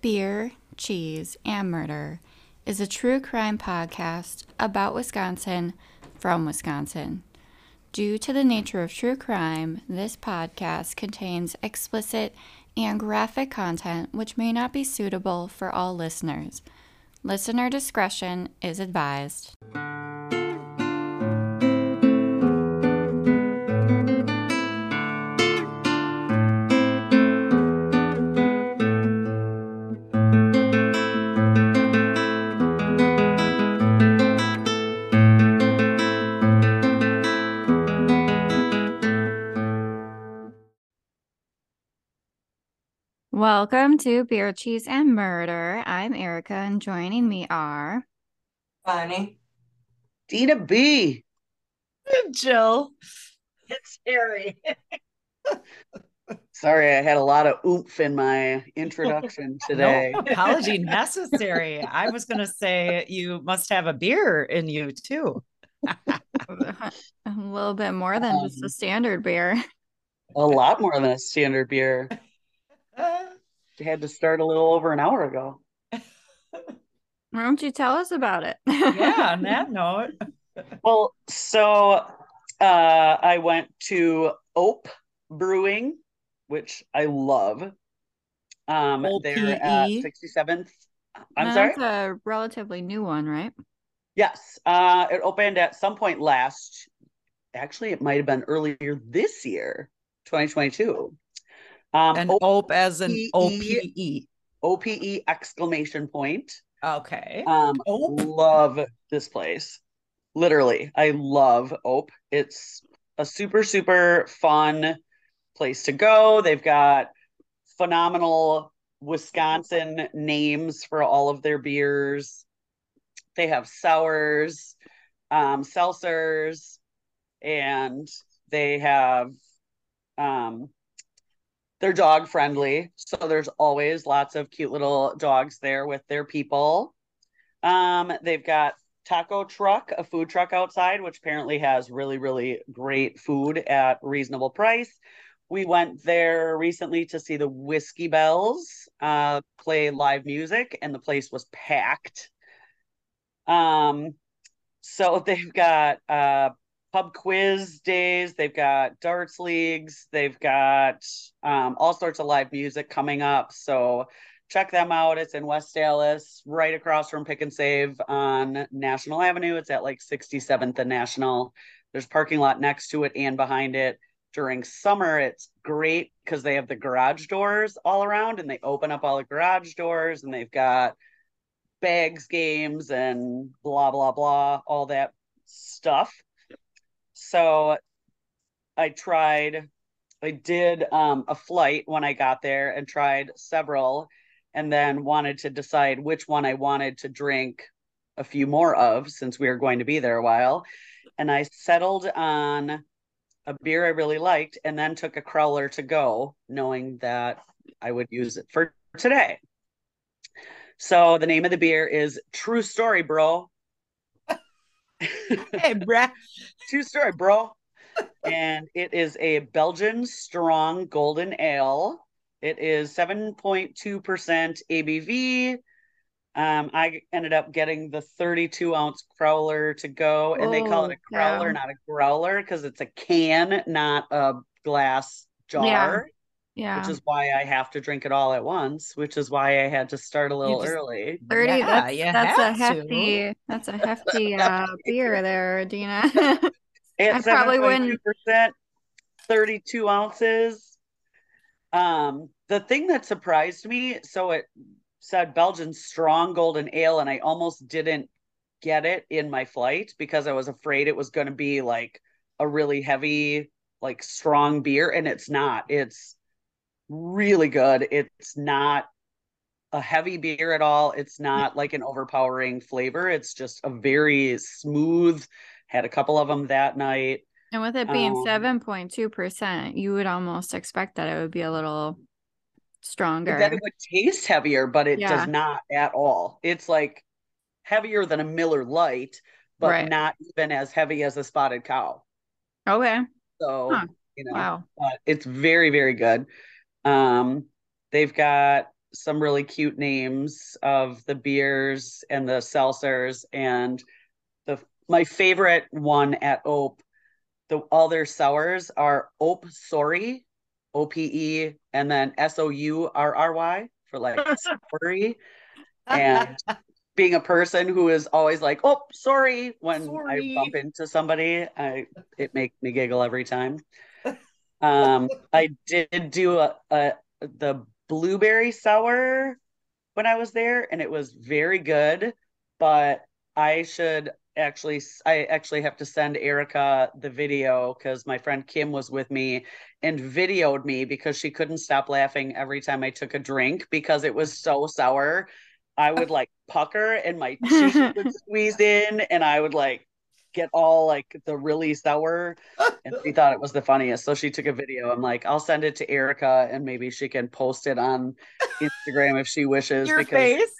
Beer, Cheese, and Murder is a true crime podcast about Wisconsin from Wisconsin. Due to the nature of true crime, this podcast contains explicit and graphic content which may not be suitable for all listeners. Listener discretion is advised. Welcome to Beer, Cheese, and Murder. I'm Erica, and joining me are Bonnie. Dina B. Jill. It's Harry. Sorry, I had a lot of oomph in my introduction today. No apology necessary. I was going to say you must have a beer in you too. a little bit more than just a um, standard beer. A lot more than a standard beer. Had to start a little over an hour ago. Why don't you tell us about it? yeah, on that note. well, so uh, I went to Ope Brewing, which I love. Um, O-P-E? they're at 67th. I'm No, sorry. That's a relatively new one, right? Yes, uh, it opened at some point last. Actually, it might have been earlier this year, 2022. Um, And OPE as an O-P-E. OPE. Exclamation point. Okay. Um, Ope? love this place. Literally, I love Ope. It's a super, super fun place to go. They've got phenomenal Wisconsin names for all of their beers. They have sours, um, seltzers, and they have um, they're dog friendly. So there's always lots of cute little dogs there with their people. Um, they've got Taco Truck, a food truck outside, which apparently has really, really great food at reasonable price. We went there recently to see the Whiskey Bells uh, play live music, and the place was packed. Um, so they've got uh, pub quiz days, they've got darts leagues, they've got um, all sorts of live music coming up. So check them out. It's in West Allis, right across from Pick and Save on National Avenue. It's at like 67th and National. There's parking lot next to it and behind it. During summer, it's great because they have the garage doors all around and they open up all the garage doors and they've got bags games and blah blah blah all that stuff so i tried i did um, a flight when i got there and tried several and then wanted to decide which one i wanted to drink a few more of since we were going to be there a while and i settled on a beer i really liked and then took a crowler to go knowing that i would use it for today so the name of the beer is True Story, bro. Hey, Brad. True story, bro. and it is a Belgian strong golden ale. It is 7.2% ABV. Um, I ended up getting the 32 ounce crowler to go, and they call it a Oh, crowler, yeah. not a growler, because it's a can, not a glass jar. Yeah. Which is why I have to drink it all at once, which is why I had to start a little just- early. 30 Yeah, that's, you that's a have to. hefty that's a hefty uh beer there dina It's I probably wouldn't- percent, 32 ounces. Um, the thing that surprised me, so it said Belgian strong golden ale, and I almost didn't get it in my flight because I was afraid it was going to be like a really heavy, like strong beer, and it's not. It's really good. It's not a heavy beer at all. It's not like an overpowering flavor. It's just a very smooth. Had a couple of them that night. and with it being Um, 7.2% you would almost expect that it would be a little stronger That it would taste heavier, but it Yeah. does not at all. It's like heavier than a Miller Lite, but Right. not even as heavy as a spotted cow. okay So, Huh. you know, wow but it's very, very good. Um, they've got some really cute names of the beers and the seltzers and the my favorite one at Ope the all their sours are Ope Sorry, O P E, and then S O U R R Y for like sorry. And being a person who is always like, "Oh, sorry," when Sorry. I bump into somebody, I it makes me giggle every time. Um, I did do a, a the blueberry sour when I was there, and it was very good. But I should actually, I actually have to send Erica the video because my friend Kim was with me and videoed me because she couldn't stop laughing every time I took a drink because it was so sour. I would like pucker and my cheeks would squeeze in, and I would like get all like the really sour. And she thought it was the funniest. So she took a video. I'm like, I'll send it to Erica and maybe she can post it on Instagram if she wishes. Your because face.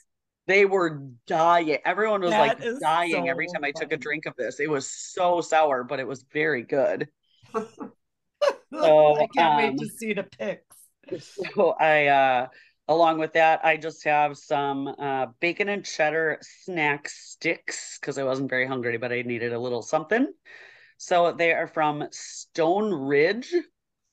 they were dying. Everyone was That like is dying every so time I took a drink of this. It was so sour, but it was very good. So, I can't um, wait to see the pics. So I uh along with that, I just have some uh bacon and cheddar snack sticks because I wasn't very hungry, but I needed a little something. So they are from Stone Ridge,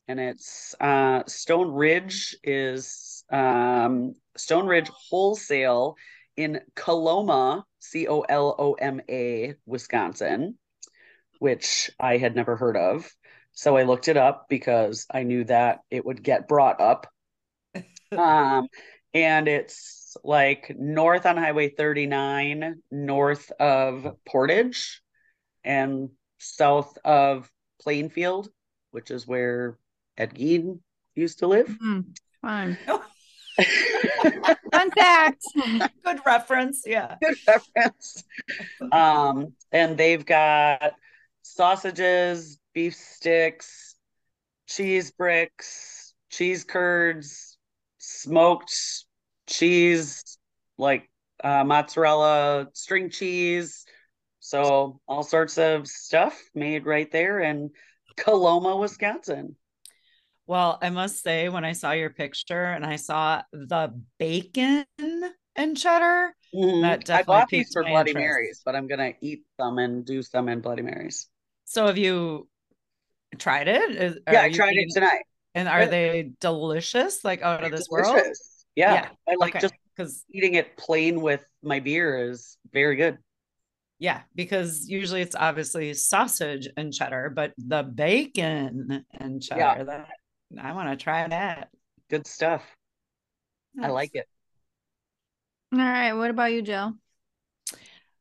and it's uh Stone Ridge is um Stone Ridge Wholesale in Coloma, C O L O M A, Wisconsin, which I had never heard of. So I looked it up because I knew that it would get brought up. Um, and it's like north on Highway 39, north of Portage, and south of Plainfield, which is where Ed Gein used to live. Hmm, fun. Fun fact. Good reference. Yeah. Good reference. Um, and they've got sausages, beef sticks, cheese bricks, cheese curds, smoked cheese, like uh, mozzarella, string cheese. So all sorts of stuff made right there in Coloma, Wisconsin. Well, I must say, when I saw your picture and I saw the bacon and cheddar, Mhm. That I definitely bought these for Bloody interest. Marys, but I'm gonna eat some and do some in Bloody Marys. so have you tried it? Is- Yeah, I tried it tonight. And are Good. they delicious? Like out of They're this world? delicious. Yeah, I like just because eating it plain with my beer is very good. yeah, because usually it's obviously sausage and cheddar, but the bacon and cheddar that I want to try that. Good stuff. I like it. All right. What about you, Jill?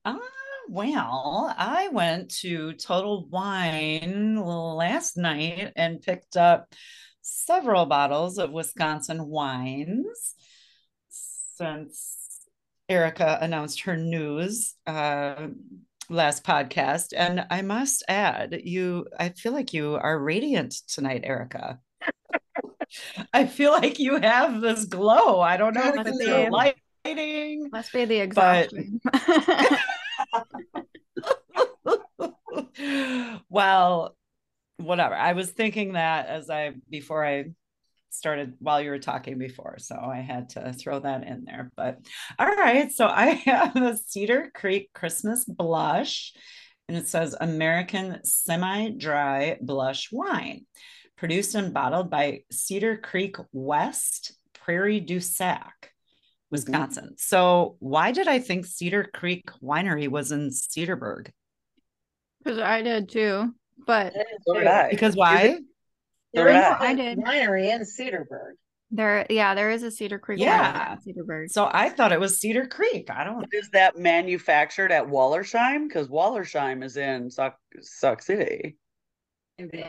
Ah, well, I went to Total Wine last night and picked up several bottles of Wisconsin wines since Erica announced her news uh, last podcast. And I must add, you, I feel like you are radiant tonight, Erica. I feel like you have this glow. I don't know if Must it's be. the lighting. Must be the But- well, whatever. I was thinking that as I before I started while you were talking before, so I had to throw that in there. But all right, so I have a Cedar Creek Christmas blush, and it says American semi-dry blush wine, produced and bottled by Cedar Creek West Prairie du Sac. Wisconsin. Mm-hmm. So, why did I think Cedar Creek Winery was in Cedarburg? Because I did too. But So did I. Because why? There is There did is I. I a did. winery in Cedarburg. there, yeah, there is a Cedar Creek. Yeah. Cedarburg. So I thought it was Cedar Creek. I don't. Is that manufactured at Wollersheim? Because Wollersheim is in Sauk, Sauk City. Maybe.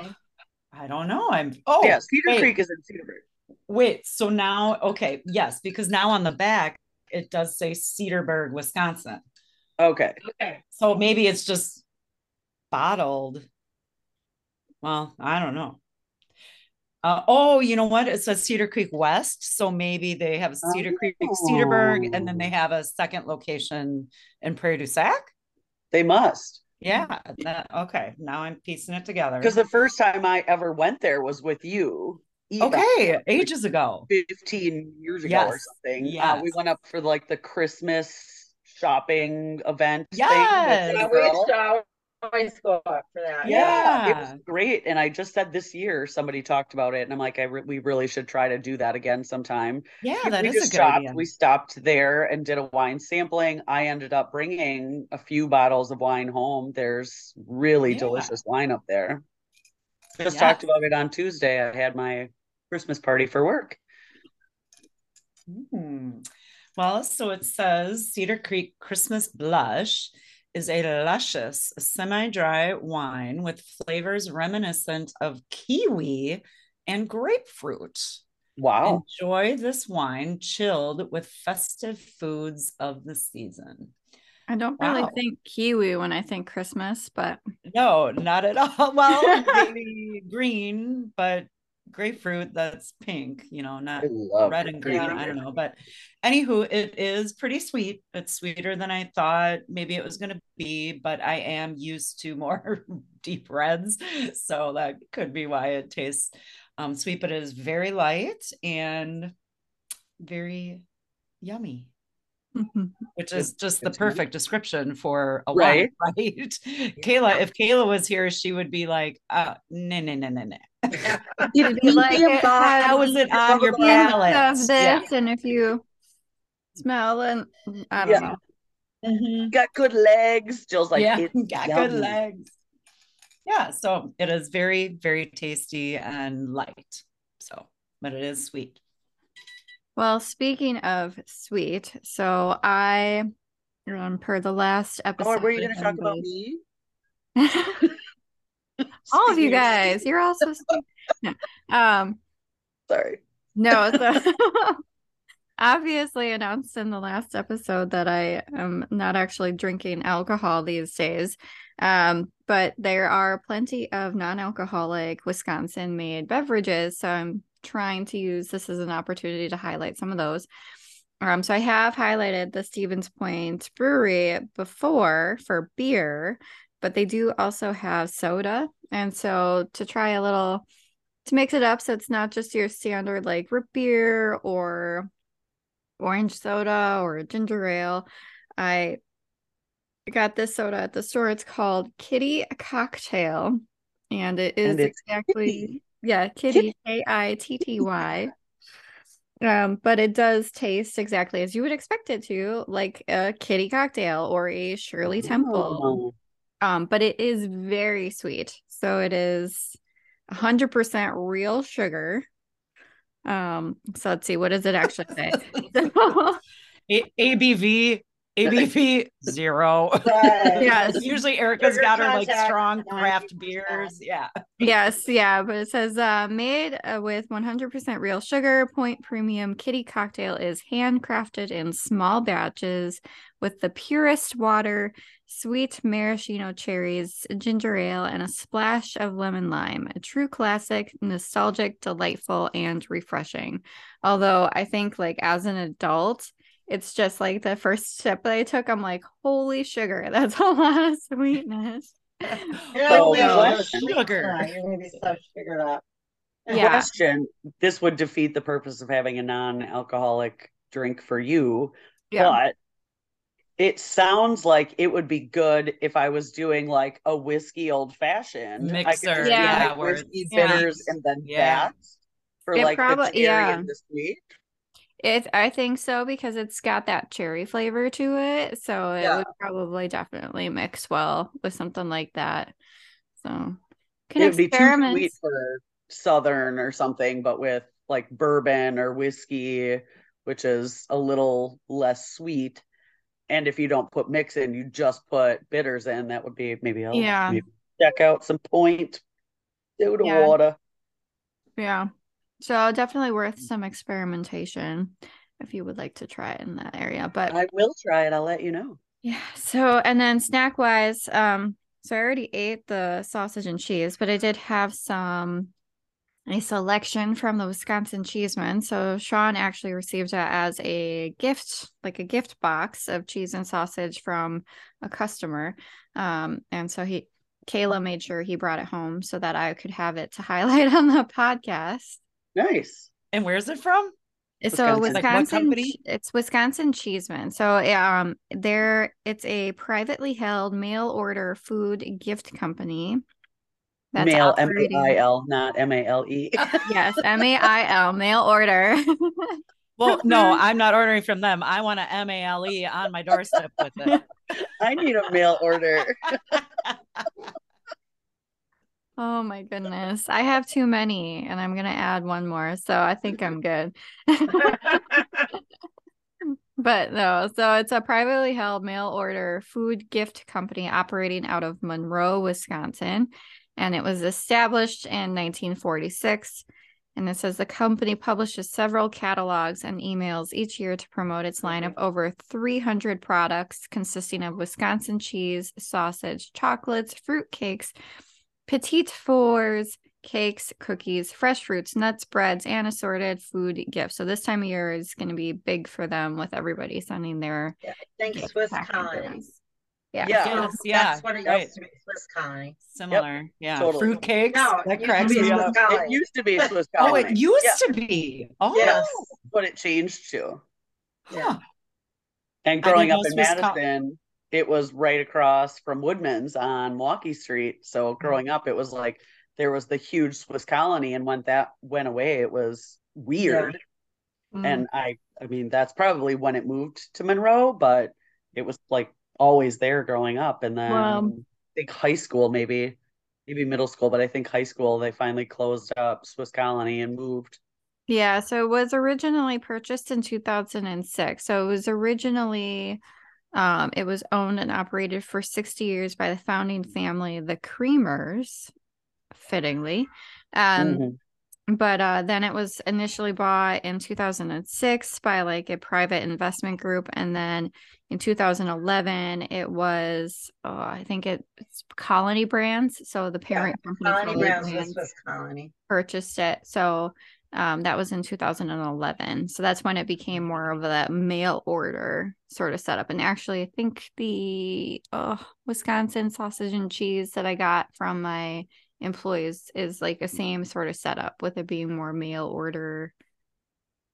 I don't know. I'm. Oh, yeah, Cedar wait, Creek is in Cedarburg. Wait. So now, okay, yes, because now on the back it does say Cedarburg, Wisconsin. Okay. Okay. So maybe it's just bottled. Well, I don't know. Uh, oh, you know what? It's says Cedar Creek West. So maybe they have Cedar Creek, Cedarburg, and then they have a second location in Prairie du Sac. They must. Yeah. That, okay. Now I'm piecing it together. Because the first time I ever went there was with you. Eva, Okay, ages ago. 15 years ago or Yes, something. Uh, we went up for like the Christmas shopping event thing with Yes. Yeah, we girl. used to always go up for that. Yeah, it was great. And I just said this year somebody talked about it, and I'm like, I re- we really should try to do that again sometime. Yeah, We- that we is just a good stopped. idea. We stopped there and did a wine sampling. I ended up bringing a few bottles of wine home. There's really Yeah. delicious wine up there. Just Yeah. talked about it on Tuesday. I had my Christmas party for work. Hmm. Well, so it says Cedar Creek Christmas Blush is a luscious, semi dry wine with flavors reminiscent of kiwi and grapefruit. Wow. Enjoy this wine chilled with festive foods of the season. I don't really Wow. think kiwi when I think Christmas, but No, not at all. Well, maybe green, but grapefruit that's pink, you know, not red and green. I don't know. But anywho, it is pretty sweet. It's sweeter than I thought maybe it was going to be, but I am used to more deep reds. So that could be why it tastes um, sweet, but it is very light and very yummy, which is just the good to know. perfect description for a Right. wine, right? Kayla, if Kayla was here, she would be like, uh, no, no, no, no, no. You'd like, it has How is it on your palate? of Yeah. and if you smell and I don't Yeah. know. Mhm. Got good legs. Jill's like, yeah, it's got yummy. good legs. Yeah, so it is very, very tasty and light. So, but it is sweet. Well, speaking of sweet, so I, um, per the last episode, Oh, were you going to talk about me? all of you guys, you're all so. No. Um, Sorry. no, so obviously announced in the last episode that I am not actually drinking alcohol these days. Um, but there are plenty of non-alcoholic Wisconsin-made beverages, so I'm trying to use this as an opportunity to highlight some of those. Um, so I have highlighted the Stevens Point Brewery before for beer, but they do also have soda. And so to try a little to mix it up so it's not just your standard like root beer or orange soda or ginger ale. I got this soda at the store. It's called Kitty Cocktail. And it is And exactly yeah, Kitty K I T T Y. Um, but it does taste exactly as you would expect it to, like a kitty cocktail or a Shirley Temple. Oh. Um, but it is very sweet. So it is 100% real sugar. Um, so let's see, what does it actually say? So- A- ABV, ABV zero. Right. Yes. Usually Erica's Sugar got her like strong craft beers. Yeah. yes, yeah, but it says uh, made uh, with 100% real sugar. Point Premium Kitty Cocktail is handcrafted in small batches with the purest water, sweet maraschino cherries, ginger ale, and a splash of lemon lime. A true classic, nostalgic, delightful, and refreshing. Although I think, like, as an adult, it's just like the first step that I took. I'm like, holy sugar, that's a lot of sweetness. You're So, like, "Wait, what? Sugar. tonight? You're gonna be so sugared up. Yeah. Question This would defeat the purpose of having a non alcoholic drink for you, Yeah. but it sounds like it would be good if I was doing like a whiskey old fashioned Mixer, yeah, like where it's whiskey Yeah. bitters and then Yeah. that for It like proba- the cherry yeah. and the sweet. It, I think so because it's got that cherry flavor to it. So it Yeah. would probably definitely mix well with something like that. So can It would be too sweet for southern or something, but with like bourbon or whiskey, which is a little less sweet. And if you don't put mix in, you just put bitters in, that would be maybe I'll Yeah. maybe check out some point soda Yeah. water. Yeah. So definitely worth some experimentation if you would like to try it in that area. But I will try it. I'll let you know. Yeah. So, and then snack wise, um, so I already ate the sausage and cheese, but I did have some a selection from the Wisconsin Cheeseman. So Sean actually received it as a gift, like a gift box of cheese and sausage from a customer. Um, and so he Kayla made sure he brought it home so that I could have it to highlight on the podcast. Nice. And where's it from? So Wisconsin. Like what Wisconsin, company? Ch- it's Wisconsin Cheeseman. So um, there it's a privately held mail order food gift company. Mail M A operating- I L, not M A L E. Yes, M A I L mail order. Well, no, I'm not ordering from them. I want a M A L E on my doorstep with it. I need a mail order. oh my goodness, I have too many, and I'm gonna add one more. So I think I'm good. But no, so it's a privately held mail order food gift company operating out of Monroe, Wisconsin. And it was established in 1946. And it says the company publishes several catalogs and emails each year to promote its line of over 300 products consisting of Wisconsin cheese, sausage, chocolates, fruit cakes, petite fours, cakes, cookies, fresh fruits, nuts, breads, and assorted food gifts. So this time of year is going to be big for them with everybody sending their Thanks, Swiss packages. Colony. Yeah. Yeah. Yes, yeah, That's what it right. used to be, Swiss Colony. Similar. Yeah. totally. Fruit cakes. No, it that used to cracks be me Swiss up. Colony. It used to be Swiss Oh, it used Yeah, to be. Oh, Yes. but it changed to. huh. And growing up in Swiss Col- Madison, it was right across from Woodman's on Milwaukee Street. So growing up, it was like there was the huge Swiss colony, and when that went away, it was weird. Mm. And I, I mean, that's probably when it moved to Monroe, but it was like always there growing up. And then Wow. I think high school, maybe, maybe middle school, but I think high school they finally closed up Swiss colony and moved. Yeah, so it was originally purchased in 2006. So it was originally um it was owned and operated for 60 years by the founding family, the Creamers, fittingly. Um Mhm. But uh then it was initially bought in 2006 by like a private investment group and then in 2011 it was oh, I think it, it's Colony Brands, so the parent company Colony Brands was Brands Swiss Colony. purchased it. So um, that was in 2011. So that's when it became more of a mail order sort of setup. And actually, I think the uh, Wisconsin sausage and cheese that I got from my employees is like a same sort of setup with it being more mail order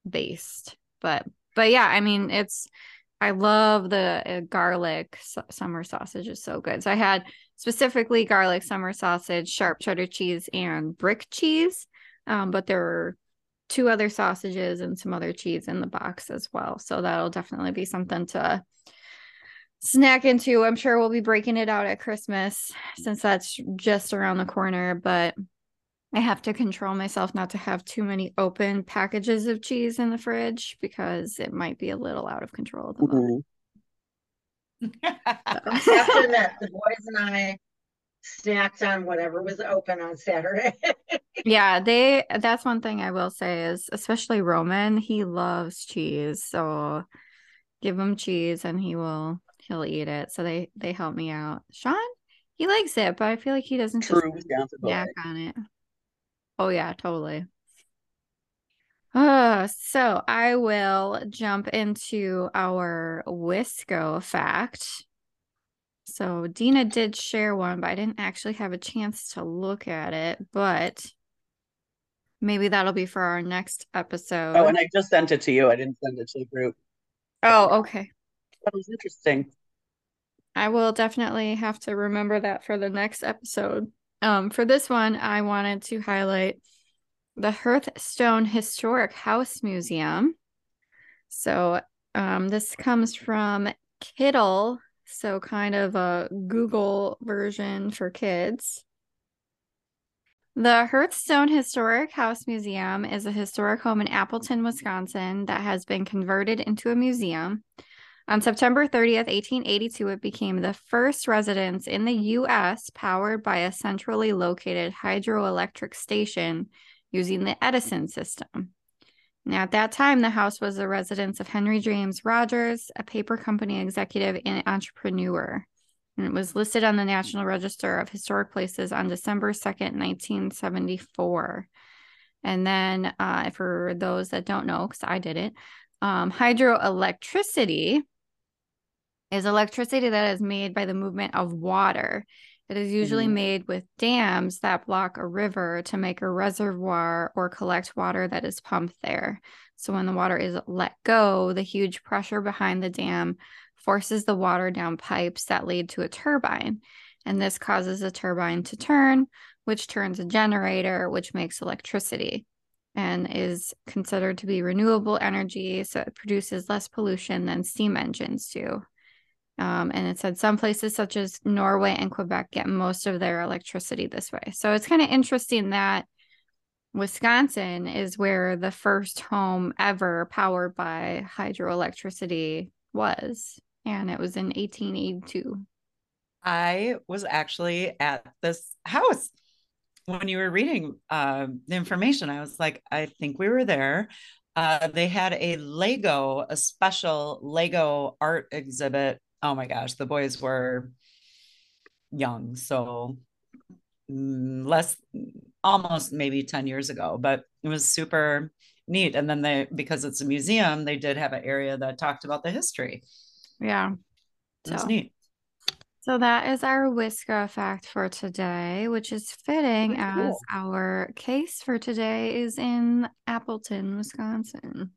based. But but yeah, I mean it's I love the uh, garlic su- summer sausage is so good. So I had specifically garlic summer sausage, sharp cheddar cheese, and brick cheese. Um, but there were two other sausages and some other cheese in the box as well. So that'll definitely be something to snack into. I'm sure we'll be breaking it out at Christmas since that's just around the corner. But I have to control myself not to have too many open packages of cheese in the fridge because it might be a little out of control at the moment. I have to admit, the boys and I snacked on whatever was open on Saturday. Yeah, they that's one thing I will say is especially Roman, he loves cheese. So give him cheese and he will he'll eat it. So they they help me out. Sean, he likes it, but I feel like he doesn't just True boy. snack on it. Oh yeah, totally. Uh, so I will jump into our Wisco fact. So Dina did share one, but I didn't actually have a chance to look at it, but maybe that'll be for our next episode. Oh, and I just sent it to you. I didn't send it to the group. Oh, okay. That was interesting. I will definitely have to remember that for the next episode. Um, for this one, I wanted to highlight the Hearthstone Historic House Museum. So, um, this comes from Kiddle, so kind of a Google version for kids. The Hearthstone Historic House Museum is a historic home in Appleton, Wisconsin that has been converted into a museum. On September 30th, 1882, it became the first residence in the U.S. powered by a centrally located hydroelectric station using the Edison system. Now, at that time, the house was the residence of Henry James Rogers, a paper company executive and entrepreneur. And it was listed on the National Register of Historic Places on December 2nd, 1974. And then, uh, for those that don't know, because I did it, um, hydroelectricity is electricity that is made by the movement of water. It is usually Mhm. made with dams that block a river to make a reservoir or collect water that is pumped there. So when the water is let go, the huge pressure behind the dam forces the water down pipes that lead to a turbine. And this causes a turbine to turn, which turns a generator, which makes electricity and is considered to be renewable energy. So it produces less pollution than steam engines do. Um, and it said some places, such as Norway and Quebec, get most of their electricity this way. So it's kind of interesting that Wisconsin is where the first home ever powered by hydroelectricity was. And it was in 1882. I was actually at this house when you were reading uh, the information. I was like, I think we were there. Uh, they had a Lego, a special Lego art exhibit. Oh my gosh, the boys were young, so mm, less, almost maybe 10 years ago, but it was super neat. And then they, because it's a museum, they did have an area that talked about the history. Yeah. It was So- neat. So that is our Wisco fact for today, which is fitting as cool. our case for today is in Appleton, Wisconsin.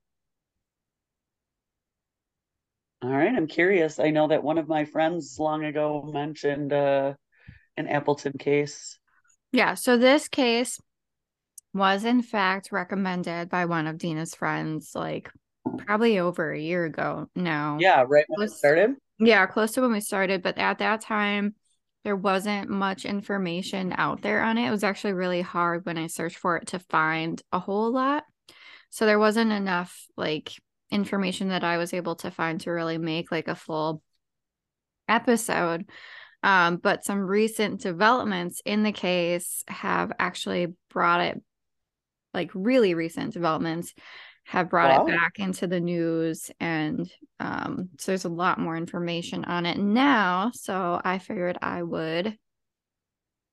All right, I'm curious. I know that one of my friends long ago mentioned uh, an Appleton case. Yeah, so this case was in fact recommended by one of Dina's friends, like probably over a year ago now. Yeah, right when it Was- started. Yeah, close to when we started, but at that time there wasn't much information out there on it. It was actually really hard when I searched for it to find a whole lot. So there wasn't enough like information that I was able to find to really make like a full episode. Um, but some recent developments in the case have actually brought it like really recent developments have brought Wow. it back into the news and um so there's a lot more information on it now so i figured i would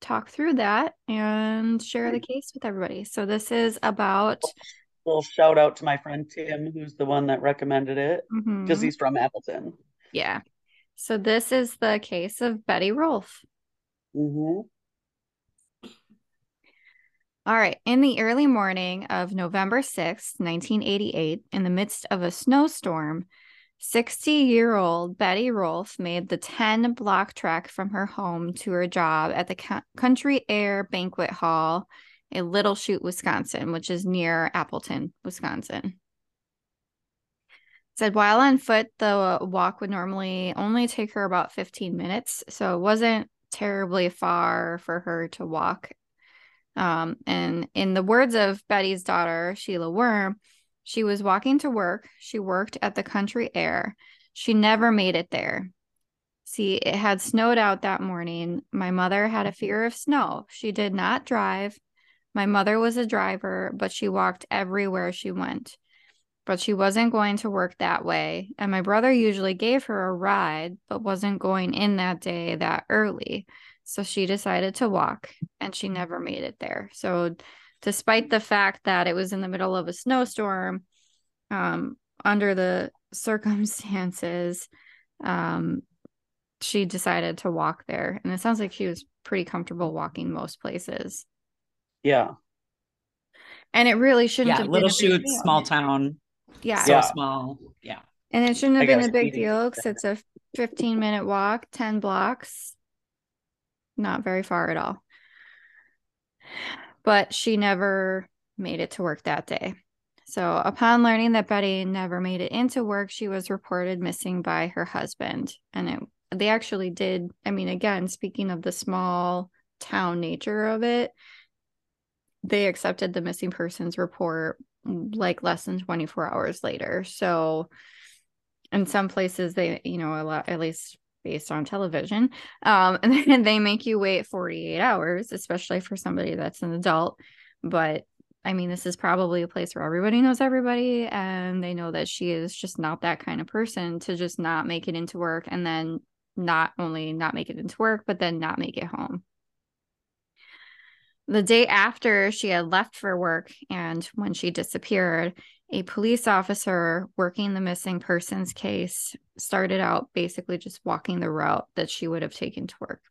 talk through that and share the case with everybody so this is about Little shout out to my friend Tim, who's the one that recommended it because Mhm. he's from Appleton. yeah so this is the case of betty rolfe hmm All right. In the early morning of November sixth, 1988, in the midst of a snowstorm, 60 year old Betty Rolfe made the 10 block trek from her home to her job at the Co- Country Air Banquet Hall in Little Chute, Wisconsin, which is near Appleton, Wisconsin. Said while on foot, the walk would normally only take her about 15 minutes. So it wasn't terribly far for her to walk um, and in the words of Betty's daughter, Sheila Worm, she was walking to work. She worked at the country air. She never made it there. See, it had snowed out that morning. My mother had a fear of snow. She did not drive. My mother was a driver, but she walked everywhere she went. But she wasn't going to work that way. And my brother usually gave her a ride, but wasn't going in that day that early. So she decided to walk and she never made it there. So despite the fact that it was in the middle of a snowstorm, um, under the circumstances, um, she decided to walk there. And it sounds like she was pretty comfortable walking most places. Yeah. And it really shouldn't Yeah, have little been a big shoot, deal. small town, Yeah. so Yeah. small. Yeah. And it shouldn't have I been a big deal because it's a 15 minute walk, 10 blocks. Not very far at all. But she never made it to work that day. So, upon learning that Betty never made it into work, she was reported missing by her husband. And it, they actually did. I mean, again, speaking of the small town nature of it, they accepted the missing persons report like less than 24 hours later. So, in some places, they, you know, a lot, at least based on television, um, and they make you wait 48 hours, especially for somebody that's an adult. But I mean, this is probably a place where everybody knows everybody, and they know that she is just not that kind of person to just not make it into work and then not only not make it into work, but then not make it home. The day after she had left for work and when she disappeared, a police officer working the missing persons case started out basically just walking the route that she would have taken to work.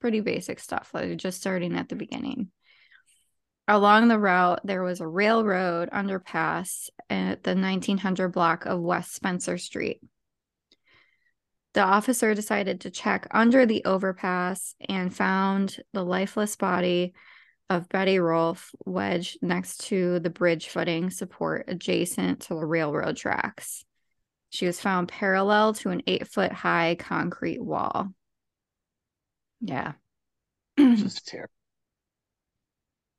pretty basic stuff, like just starting at the beginning. Along the route, there was a railroad underpass at the 1900 block of West Spencer Street. The officer decided to check under the overpass and found the lifeless body of Betty Rolfe wedged next to the bridge footing support adjacent to the railroad tracks. She was found parallel to an eight foot high concrete wall. Yeah. Just terrible.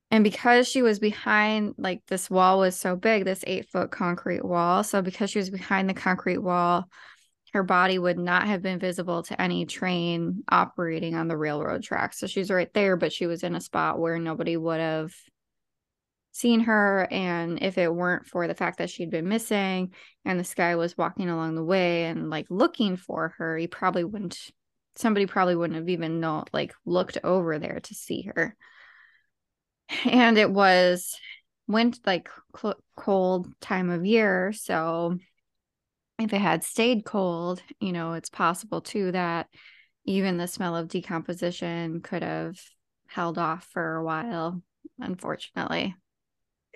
And because she was behind, like this wall was so big, this eight foot concrete wall. So because she was behind the concrete wall, her body would not have been visible to any train operating on the railroad tracks. So she's right there, but she was in a spot where nobody would have seen her. And if it weren't for the fact that she'd been missing and this guy was walking along the way and like looking for her, he probably wouldn't, somebody probably wouldn't have even know, like looked over there to see her and it was went like cl- cold time of year so if it had stayed cold you know it's possible too that even the smell of decomposition could have held off for a while unfortunately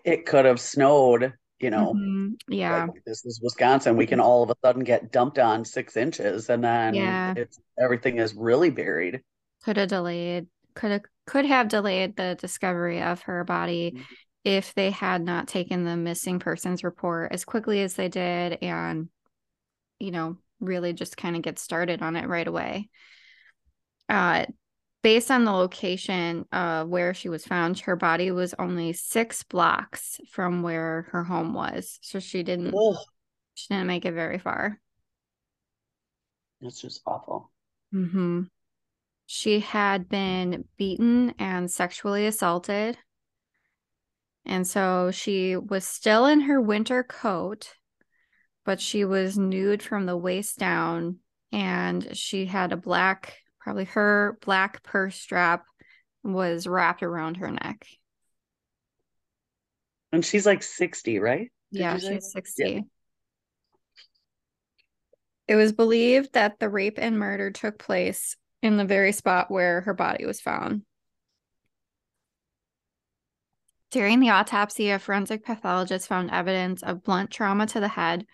It could have snowed, you know. Mhm. yeah like, this is Wisconsin. We can all of a sudden get dumped on six inches, and then Yeah. it's everything is really buried. could have delayed could have could have delayed the discovery of her body Mhm. if they had not taken the missing persons report as quickly as they did and you know really just kind of get started on it right away uh based on the location where she was found her body was only six blocks from where her home was so she didn't Ugh, she didn't make it very far That's just awful. Mm-hmm. She had been beaten and sexually assaulted. And so she was still in her winter coat, but she was nude from the waist down. And she had a black, probably her black purse strap was wrapped around her neck. And she's like 60, right? Did yeah, she's 60. It was believed that the rape and murder took place in the very spot where her body was found. During the autopsy, a forensic pathologist found evidence of blunt trauma to the head,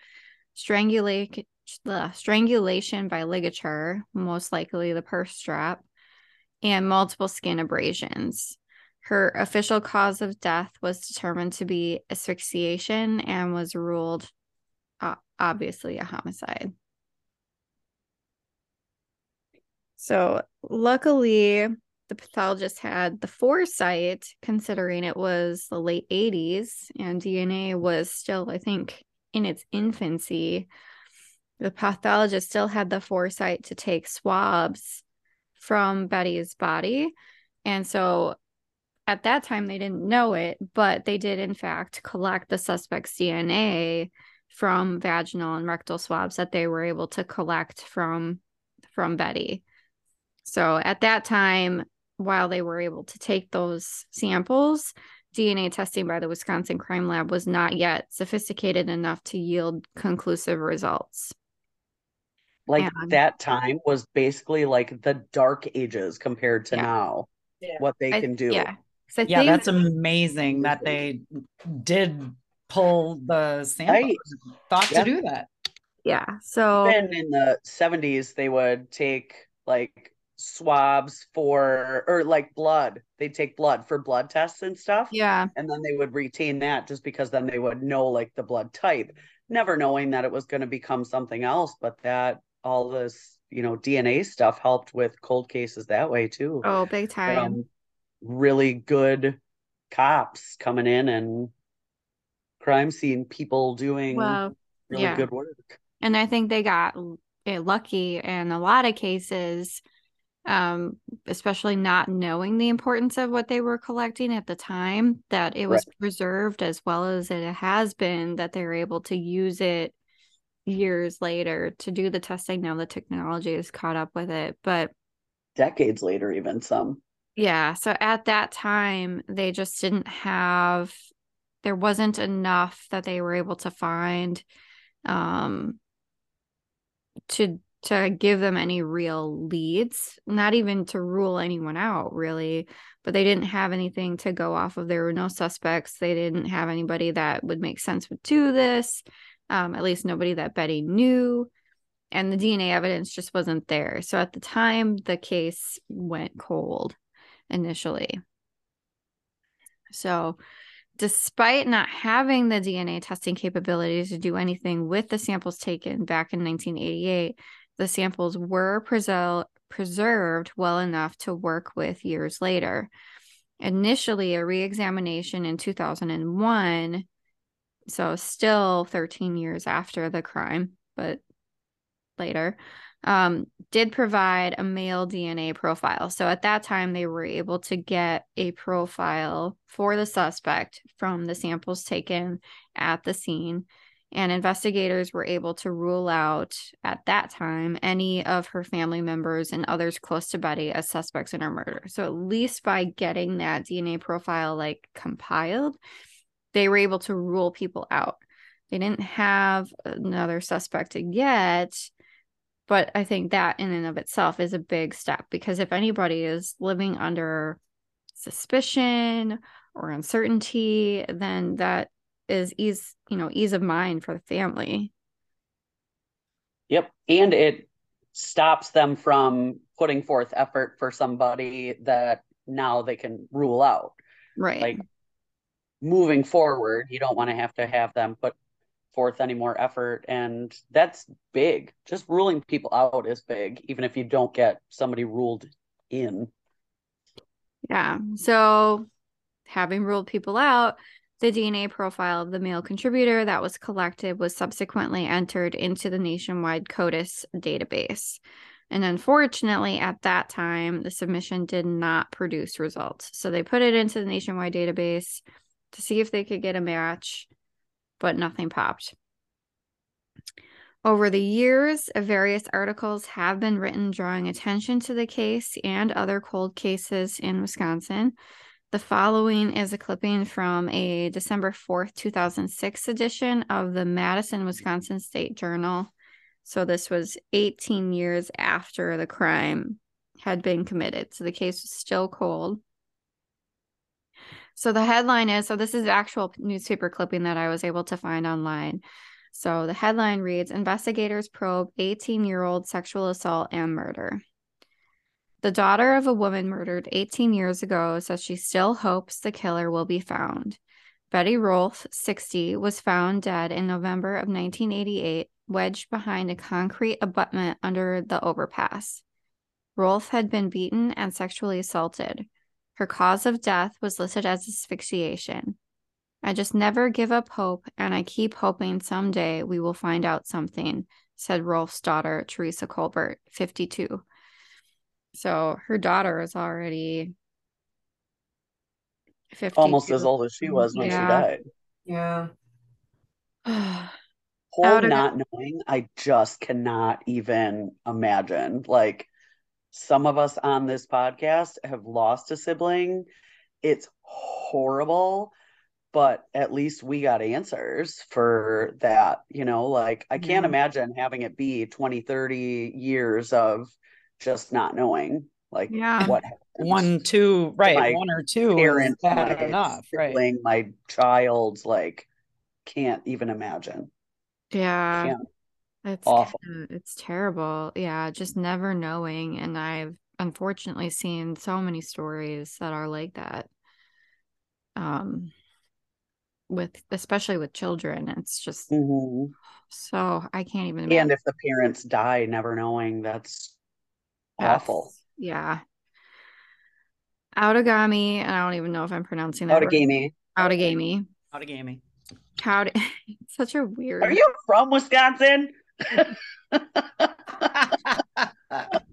strangulate, ugh, strangulation by ligature, most likely the purse strap, and multiple skin abrasions. Her official cause of death was determined to be asphyxiation and was ruled uh, obviously a homicide. So, luckily, the pathologist had the foresight, considering it was the late 80s and DNA was still, I think, in its infancy. The pathologist still had the foresight to take swabs from Betty's body. And so at that time, they didn't know it, but they did, in fact, collect the suspect's DNA from vaginal and rectal swabs that they were able to collect from from Betty. So at that time, while they were able to take those samples, DNA testing by the Wisconsin Crime Lab was not yet sophisticated enough to yield conclusive results. Like And- that time was basically like the dark ages compared to Yeah. now, Yeah. what they I- can do. Yeah. 'Cause I Yeah, think, that's amazing that they did pull the sample. Right. Thought Yeah. to do that. yeah. So Then in the 70s, they would take like swabs for, or like blood. They'd take blood for blood tests and stuff. yeah, And then they would retain that just because then they would know like the blood type, never knowing that it was going to become something else. But that all this, you know, DNA stuff helped with cold cases that way too. oh, big time. From really good cops coming in and crime scene people doing Well, really yeah. good work. and I think they got lucky in a lot of cases, um, especially not knowing the importance of what they were collecting at the time, that it was preserved as well as it has been, that they were able to use it years later to do the testing. Now the technology is caught up with it, but Decades later, even some. yeah, so at that time, they just didn't have, there wasn't enough that they were able to find um, to to give them any real leads, not even to rule anyone out, really. But they didn't have anything to go off of. There were no suspects. They didn't have anybody that would make sense would do this, um, at least nobody that Betty knew. And the DNA evidence just wasn't there. So at the time, the case went cold initially. So, despite not having the DNA testing capabilities to do anything with the samples taken back in 1988, the samples were preser- preserved well enough to work with years later. Initially, a re examination in 2001, so still 13 years after the crime, but later, um, did provide a male DNA profile. So at that time, they were able to get a profile for the suspect from the samples taken at the scene. And investigators were able to rule out at that time any of her family members and others close to Betty as suspects in her murder. So at least by getting that DNA profile like compiled, they were able to rule people out. They didn't have another suspect yet, but I think that in and of itself is a big step because if anybody is living under suspicion or uncertainty, then that is ease, you know, ease of mind for the family. Yep. And it stops them from putting forth effort for somebody that now they can rule out. Right. Like moving forward, you don't want to have to have them put forth any more effort. And that's big. Just ruling people out is big, even if you don't get somebody ruled in. Yeah. So having ruled people out, the DNA profile of the male contributor that was collected was subsequently entered into the nationwide CODIS database. And unfortunately, at that time, the submission did not produce results. So they put it into the nationwide database to see if they could get a match, but nothing popped. Over the years, various articles have been written drawing attention to the case and other cold cases in Wisconsin. The following is a clipping from a December 4th, 2006 edition of the Madison, Wisconsin State Journal. So this was 18 years after the crime had been committed. So the case was still cold. So the headline is so this is actual newspaper clipping that I was able to find online. So the headline reads Investigators probe 18 year old sexual assault and murder. The daughter of a woman murdered 18 years ago says she still hopes the killer will be found. Betty Rolfe, 60, was found dead in November of 1988, wedged behind a concrete abutment under the overpass. Rolfe had been beaten and sexually assaulted. Her cause of death was listed as asphyxiation. I just never give up hope, and I keep hoping someday we will find out something, said Rolfe's daughter, Teresa Colbert, 52. So her daughter is already 52. Almost as old as she was when Yeah. she died. Yeah. Whole Out of- not knowing, I just cannot even imagine. Like some of us on this podcast have lost a sibling. It's horrible, but at least we got answers for that. You know, like I can't Yeah. imagine having it be 20, 30 years of just not knowing like Yeah. what happened. One, two, right? my one or two parent, is bad my enough, right? my child's like can't even imagine. yeah. Can't. It's Awful. kinda- it's terrible. Yeah, just never knowing. And I've unfortunately seen so many stories that are like that. Um with especially with children. It's just Mhm. so I can't even And if the parents die never knowing, that's awful. That's- Yeah. Outagamie, and I don't even know if I'm pronouncing that. right. Outagamie. Outagamie. Out of such a weird Are you from Wisconsin?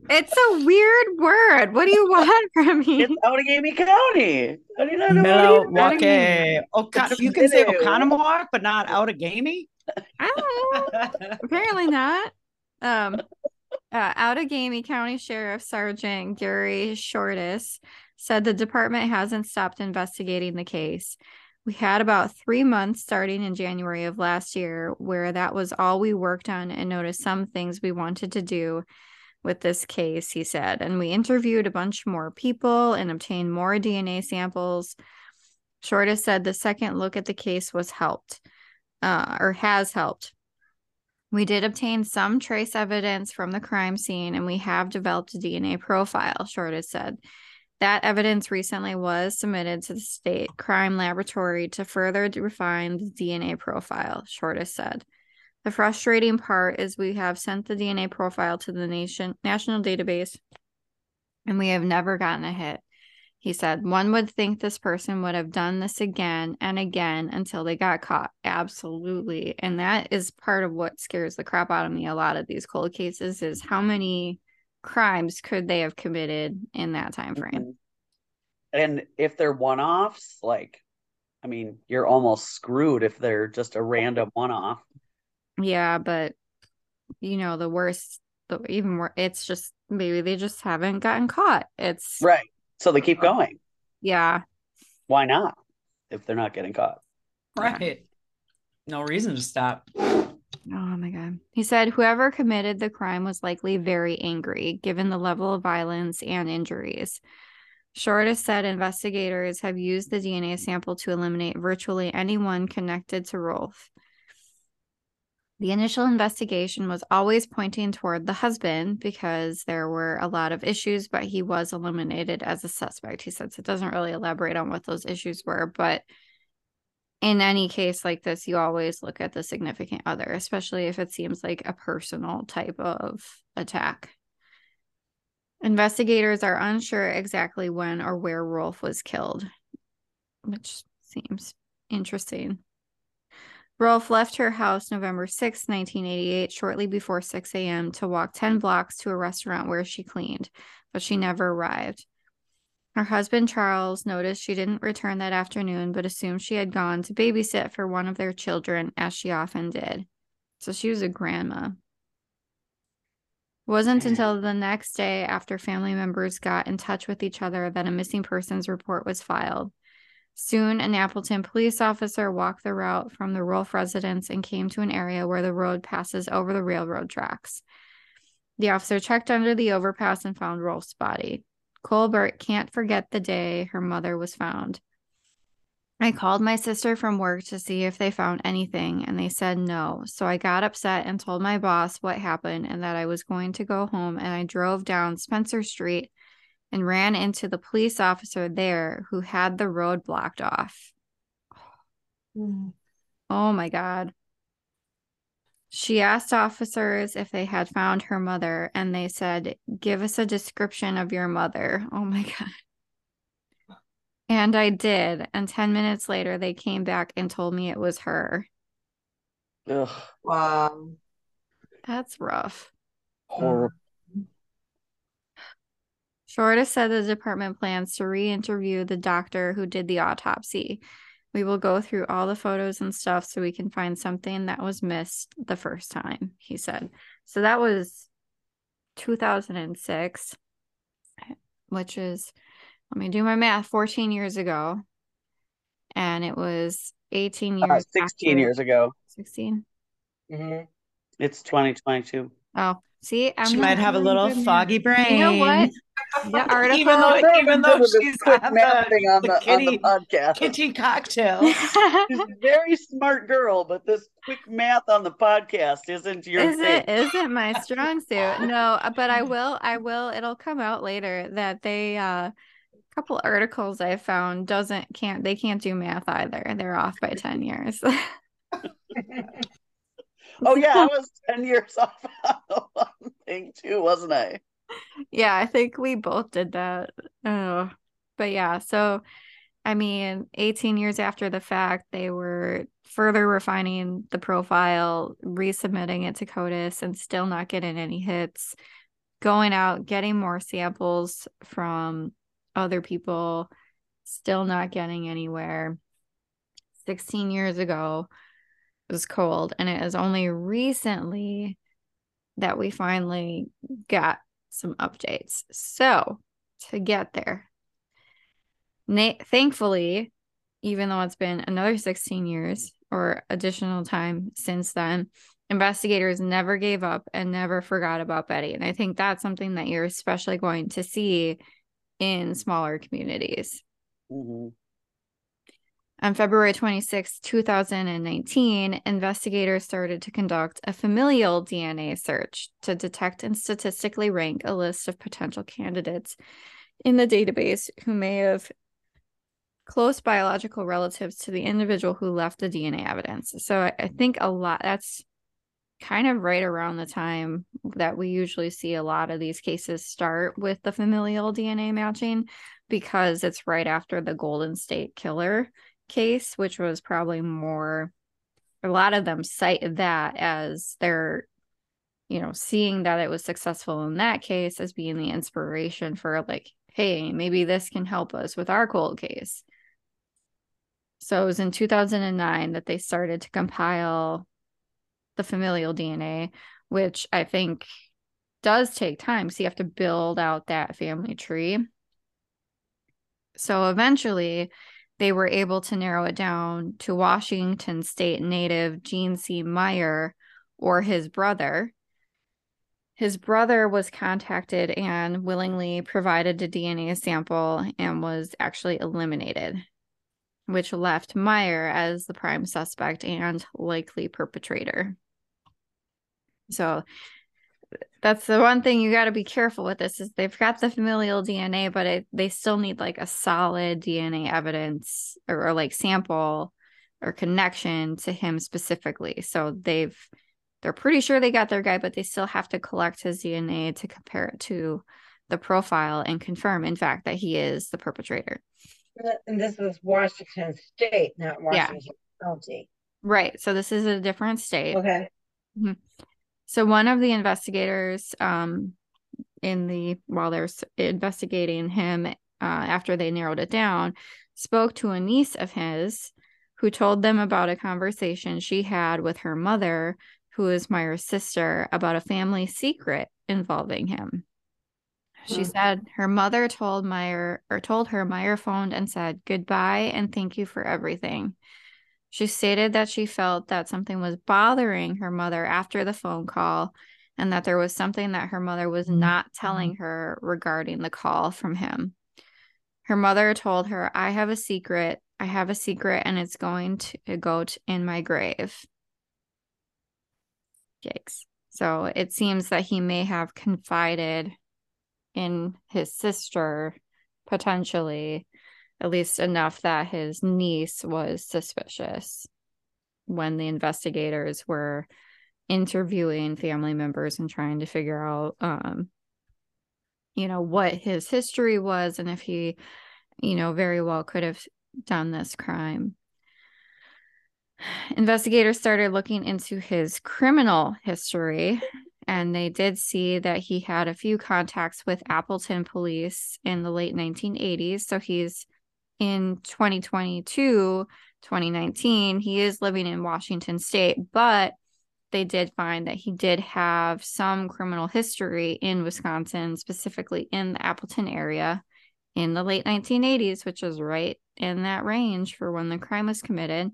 It's a weird word. What do you want from me? It's Outagamie County. How do you not know Outagamie County? Milwaukee. Okana, you can say new. Oconomowoc, but not out of gaming. I don't know. Apparently not. Um, uh, Outagamie County Sheriff Sergeant Gary Shortis said the department hasn't stopped investigating the case. We had about three months starting in January of last year where that was all we worked on and noticed some things we wanted to do with this case, he said. And we interviewed a bunch more people and obtained more DNA samples. Shorta said the second look at the case was helped uh, or has helped. We did obtain some trace evidence from the crime scene and we have developed a DNA profile, Shorta said. That evidence recently was submitted to the state crime laboratory to further refine the DNA profile, Shorta said. The frustrating part is we have sent the DNA profile to the nation national database and we have never gotten a hit. He said, one would think this person would have done this again and again until they got caught. Absolutely. And that is part of what scares the crap out of me a lot of these cold cases is how many crimes could they have committed in that time frame. Mhm. And if they're one-offs, like, I mean, you're almost screwed if they're just a random one-off. Yeah, but you know, the worst the even more it's just maybe they just haven't gotten caught. It's Right. So they keep uh-huh. going. yeah. Why not? If they're not getting caught. Yeah. Right. No reason to stop. Oh my God. He said whoever committed the crime was likely very angry given the level of violence and injuries. Shorta said investigators have used the DNA sample to eliminate virtually anyone connected to Rolfe. The initial investigation was always pointing toward the husband because there were a lot of issues, but he was eliminated as a suspect. He says it doesn't really elaborate on what those issues were, but in any case like this, you always look at the significant other, especially if it seems like a personal type of attack. Investigators are unsure exactly when or where Rolfe was killed, which seems interesting. Rolfe left her house November 6, 1988, shortly before 6 a.m., to walk 10 blocks to a restaurant where she cleaned, but she never arrived. Her husband, Charles, noticed she didn't return that afternoon, but assumed she had gone to babysit for one of their children, as she often did. So she was a grandma. It wasn't mm-hmm. until the next day, after family members got in touch with each other, that a missing persons report was filed. Soon, an Appleton police officer walked the route from the Rolfe residence and came to an area where the road passes over the railroad tracks. The officer checked under the overpass and found Rolfe's body. Colbert can't forget the day her mother was found. I called my sister from work to see if they found anything, and they said no. So I got upset and told my boss what happened and that I was going to go home. And I drove down Spencer Street and ran into the police officer there who had the road blocked off. Mm. Oh my God. She asked officers if they had found her mother, and they said, Give us a description of your mother. Oh my God. And I did. And 10 minutes later, they came back and told me it was her. Ugh, Wow. That's rough. horrible. Shorta said the department plans to re interview the doctor who did the autopsy. We will go through all the photos and stuff so we can find something that was missed the first time, he said. So that was 2006, which is, let me do my math, 14 years ago. And it was 18 Uh, years. 16 after- years ago. 16. Mhm. It's 2022. Oh, see, I'm she not might have a little foggy brain. You know what? The article. Even though, Very even good though with this she's quick on the, on the the, on kitty, the podcast. kitty cocktail. She's a very smart girl, but this quick math on the podcast isn't your is thing. it isn't my strong suit no uh, but i will i will it'll come out later that they uh a couple articles i found doesn't can't they can't do math either they're off by 10 years Oh yeah, I was 10 years off on the one thing too, wasn't I? yeah i think we both did that oh but yeah so i mean 18 years after the fact they were further refining the profile resubmitting it to codis and still not getting any hits going out getting more samples from other people still not getting anywhere 16 years ago was cold and it is only recently that we finally got some updates. So, to get there, na- thankfully, even though it's been another 16 years or additional time since then, investigators never gave up and never forgot about Betty. And I think that's something that you're especially going to see in smaller communities. Mm-hmm. On February 26, 2019, investigators started to conduct a familial DNA search to detect and statistically rank a list of potential candidates in the database who may have close biological relatives to the individual who left the DNA evidence. So I think a lot that's kind of right around the time that we usually see a lot of these cases start with the familial DNA matching because it's right after the Golden State Killer case, which was probably more, a lot of them cite that as their, you know, seeing that it was successful in that case as being the inspiration for like, hey, maybe this can help us with our cold case. So it was in 2009 that they started to compile the familial DNA, which I think does take time. So you have to build out that family tree. So eventually, they were able to narrow it down to Washington state native Gene C. Meyer or his brother. His brother was contacted and willingly provided a DNA sample and was actually eliminated, which left Meyer as the prime suspect and likely perpetrator. So that's the one thing you got to be careful with this is they've got the familial DNA, but it, they still need like a solid DNA evidence or, or like sample or connection to him specifically. So they've they're pretty sure they got their guy, but they still have to collect his DNA to compare it to the profile and confirm, in fact, that he is the perpetrator. And this is Washington State, not Washington yeah. County. Right. So this is a different state. Okay. Mm-hmm. So one of the investigators um, in the while they're investigating him uh, after they narrowed it down spoke to a niece of his who told them about a conversation she had with her mother who is Meyer's sister about a family secret involving him. She mm. said her mother told Meyer or told her Meyer phoned and said goodbye and thank you for everything. She stated that she felt that something was bothering her mother after the phone call and that there was something that her mother was mm-hmm. not telling her regarding the call from him. Her mother told her, I have a secret. I have a secret and it's going to go in my grave. Yikes. So it seems that he may have confided in his sister potentially at least enough that his niece was suspicious when the investigators were interviewing family members and trying to figure out um you know what his history was and if he you know very well could have done this crime. Investigators started looking into his criminal history and they did see that he had a few contacts with Appleton police in the late 1980s so he's in 2022, 2019, he is living in Washington state, but they did find that he did have some criminal history in Wisconsin, specifically in the Appleton area in the late 1980s, which is right in that range for when the crime was committed.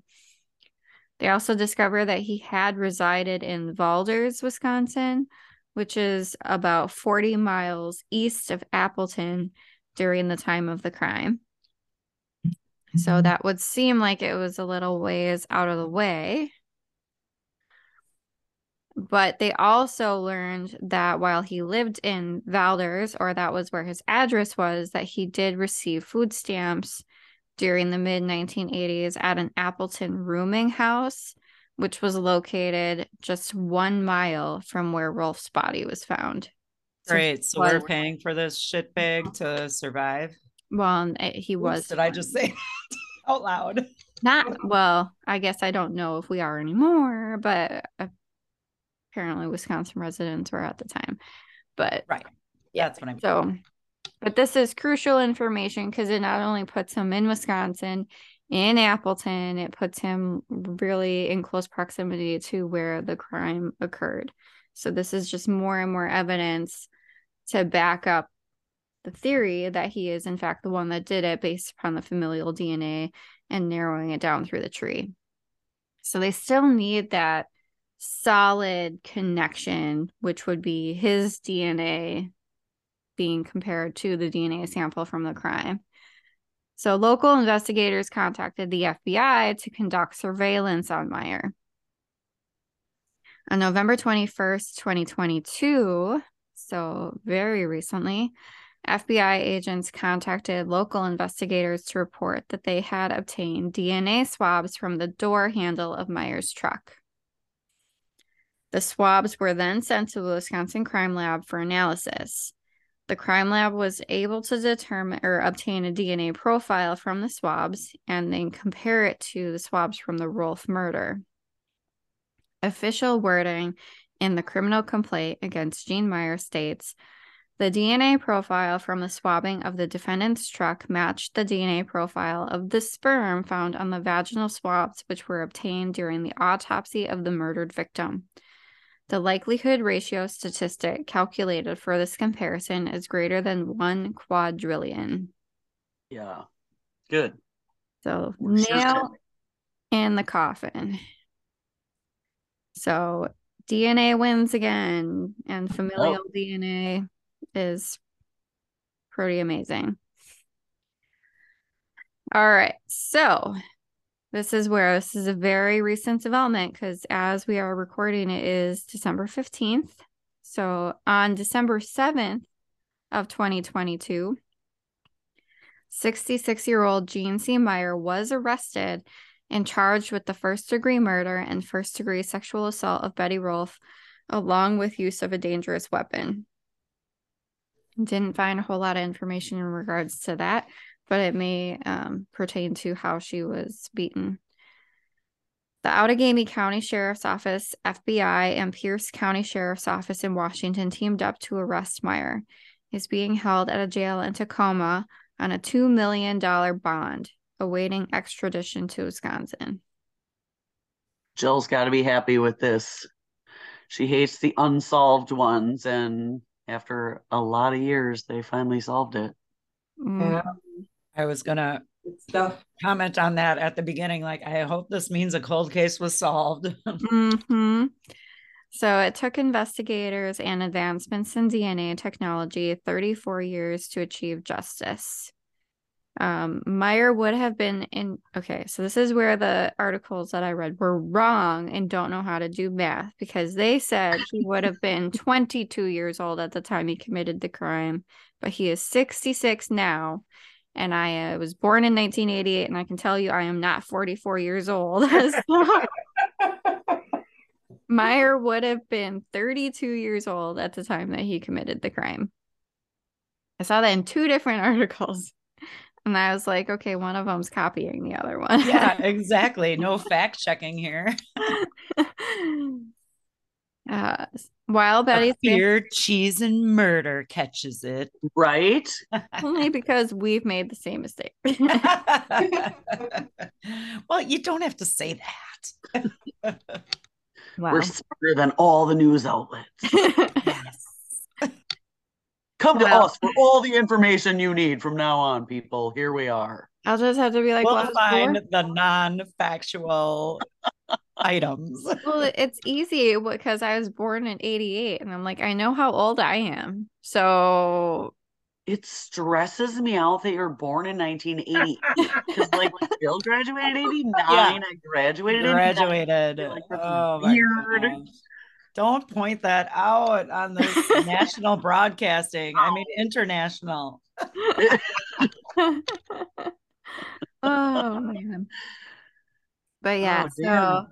They also discovered that he had resided in Valders, Wisconsin, which is about 40 miles east of Appleton during the time of the crime. So that would seem like it was a little ways out of the way. But they also learned that while he lived in Valders, or that was where his address was, that he did receive food stamps during the mid 1980s at an Appleton rooming house, which was located just one mile from where Rolfe's body was found. Great. So, so we're paying for this shit bag to survive. Well, eh, he Oops, was. Did I just say out loud? Not well. I guess I don't know if we are anymore, but apparently Wisconsin residents were at the time. But right, yeah, that's what I'm. So, but this is crucial information because it not only puts him in Wisconsin, in Appleton, it puts him really in close proximity to where the crime occurred. So this is just more and more evidence to back up the theory that he is, in fact, the one that did it based upon the familial DNA and narrowing it down through the tree. So they still need that solid connection, which would be his DNA being compared to the DNA sample from the crime. So local investigators contacted the FBI to conduct surveillance on Meyer. On November 21st, 2022, so very recently, FBI agents contacted local investigators to report that they had obtained DNA swabs from the door handle of Meyer's truck. The swabs were then sent to the Wisconsin Crime Lab for analysis. The crime lab was able to determine or obtain a DNA profile from the swabs and then compare it to the swabs from the Rolfe murder. Official wording in the criminal complaint against Gene Meyer states the DNA profile from the swabbing of the defendant's truck matched the DNA profile of the sperm found on the vaginal swabs, which were obtained during the autopsy of the murdered victim. The likelihood ratio statistic calculated for this comparison is greater than one quadrillion. Yeah. Good. So We're nail in the coffin. So DNA wins again, and oh. familial DNA is pretty amazing. All right. So this is where this is a very recent development because as we are recording, it is December 15th. So on December 7th of 2022, 66 year old Gene C. Meyer was arrested and charged with the first degree murder and first degree sexual assault of Betty Rolfe, along with use of a dangerous weapon. Didn't find a whole lot of information in regards to that, but it may um, pertain to how she was beaten. The Outagamie County Sheriff's Office, FBI, and Pierce County Sheriff's Office in Washington teamed up to arrest Meyer. He's being held at a jail in Tacoma on a $2 million bond, awaiting extradition to Wisconsin. Jill's got to be happy with this. She hates the unsolved ones, and after a lot of years, they finally solved it. Yeah. I was gonna stuff. comment on that at the beginning. Like, I hope this means a cold case was solved. mhm. So it took investigators and advancements in DNA technology 34 years to achieve justice. Um, Meyer would have been in. Okay, so this is where the articles that I read were wrong and don't know how to do math because they said he would have been 22 years old at the time he committed the crime, but he is 66 now. And I uh, was born in 1988, and I can tell you I am not 44 years old. So- Meyer would have been 32 years old at the time that he committed the crime. I saw that in two different articles. And I was like, okay, one of them's copying the other one. yeah, exactly. No fact checking here. uh, while Betty's Beer, cheese, and murder catches it. Right? only because we've made the same mistake. well, you don't have to say that. wow. We're smarter than all the news outlets. Yes. Come to Well- us for all the information you need from now on, people. Here we are. I'll just have to be like, we'll well, find sure. the non-factual items. well, it's easy because I was born in 88 and I'm like, I know how old I am. So It stresses me out that you're born in 1980. Because, like, when Jill graduated in 89, I graduated in 89. Graduated. Like, that's oh my weird. Gosh. Don't point that out on the national broadcasting. I mean international. oh man. But yeah, Oh, so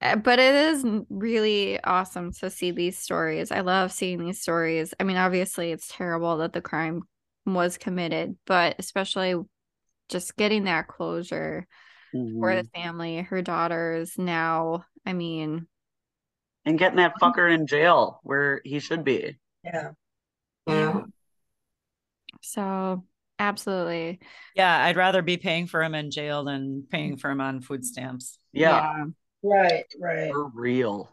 uh, but it is really awesome to see these stories. I love seeing these stories. I mean, obviously it's terrible that the crime was committed, but especially just getting that closure for Mhm. the family, her daughters now. I mean, And getting that fucker in jail where he should be. Yeah. yeah. So absolutely. Yeah, I'd rather be paying for him in jail than paying for him on food stamps. Yeah, Right, right. for real.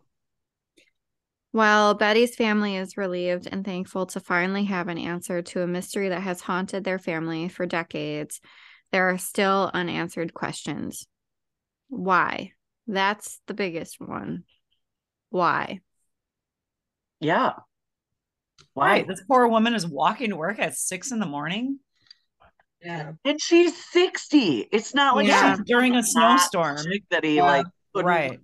While Betty's family is relieved and thankful to finally have an answer to a mystery that has haunted their family for decades, there are still unanswered questions. Why? That's the biggest one. Why? Yeah. Why? Right. This poor woman is walking to work at six in the morning. Yeah. And she's 60. It's not like Yeah. she's During a snowstorm. that he Yeah. like couldn't Right.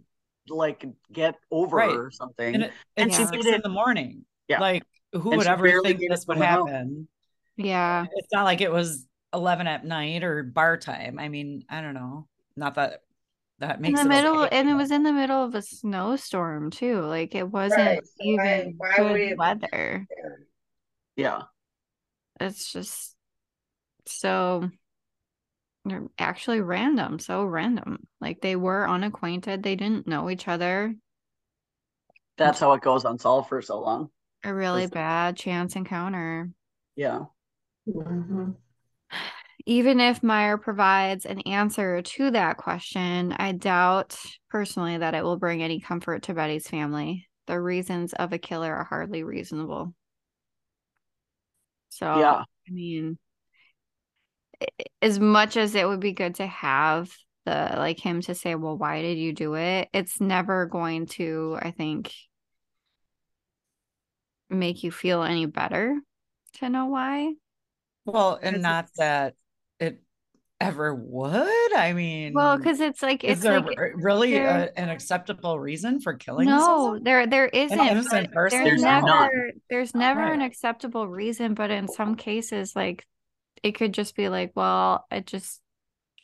like get over Right. or something. And it, And it's she six in the morning. Yeah. Like who And would ever think this would from home. happen? Yeah. It's not like it was 11 at night or bar time. I mean, I don't know. Not that that In the it middle, okay, and it was in the middle of a snowstorm too. Like it wasn't Right, so even why good would weather. yeah. It's just so they're actually random, so random. Like they were unacquainted, they didn't know each other. That's how it goes unsolved for so long. A really bad chance encounter. Yeah. Mhm. Even if Meyer provides an answer to that question, I doubt personally that it will bring any comfort to Betty's family. The reasons of a killer are hardly reasonable. So, Yeah. I mean, as much as it would be good to have the like him to say, well, why did you do it? It's never going to, I think, make you feel any better to know why. well, and not that it ever would. I mean, Well, because it's like is it's there like really there- a, an acceptable reason for killing no, someone? there there isn't. innocent person? There's There's never none. there's never an acceptable reason, but in some cases, like it could just be like, well, I just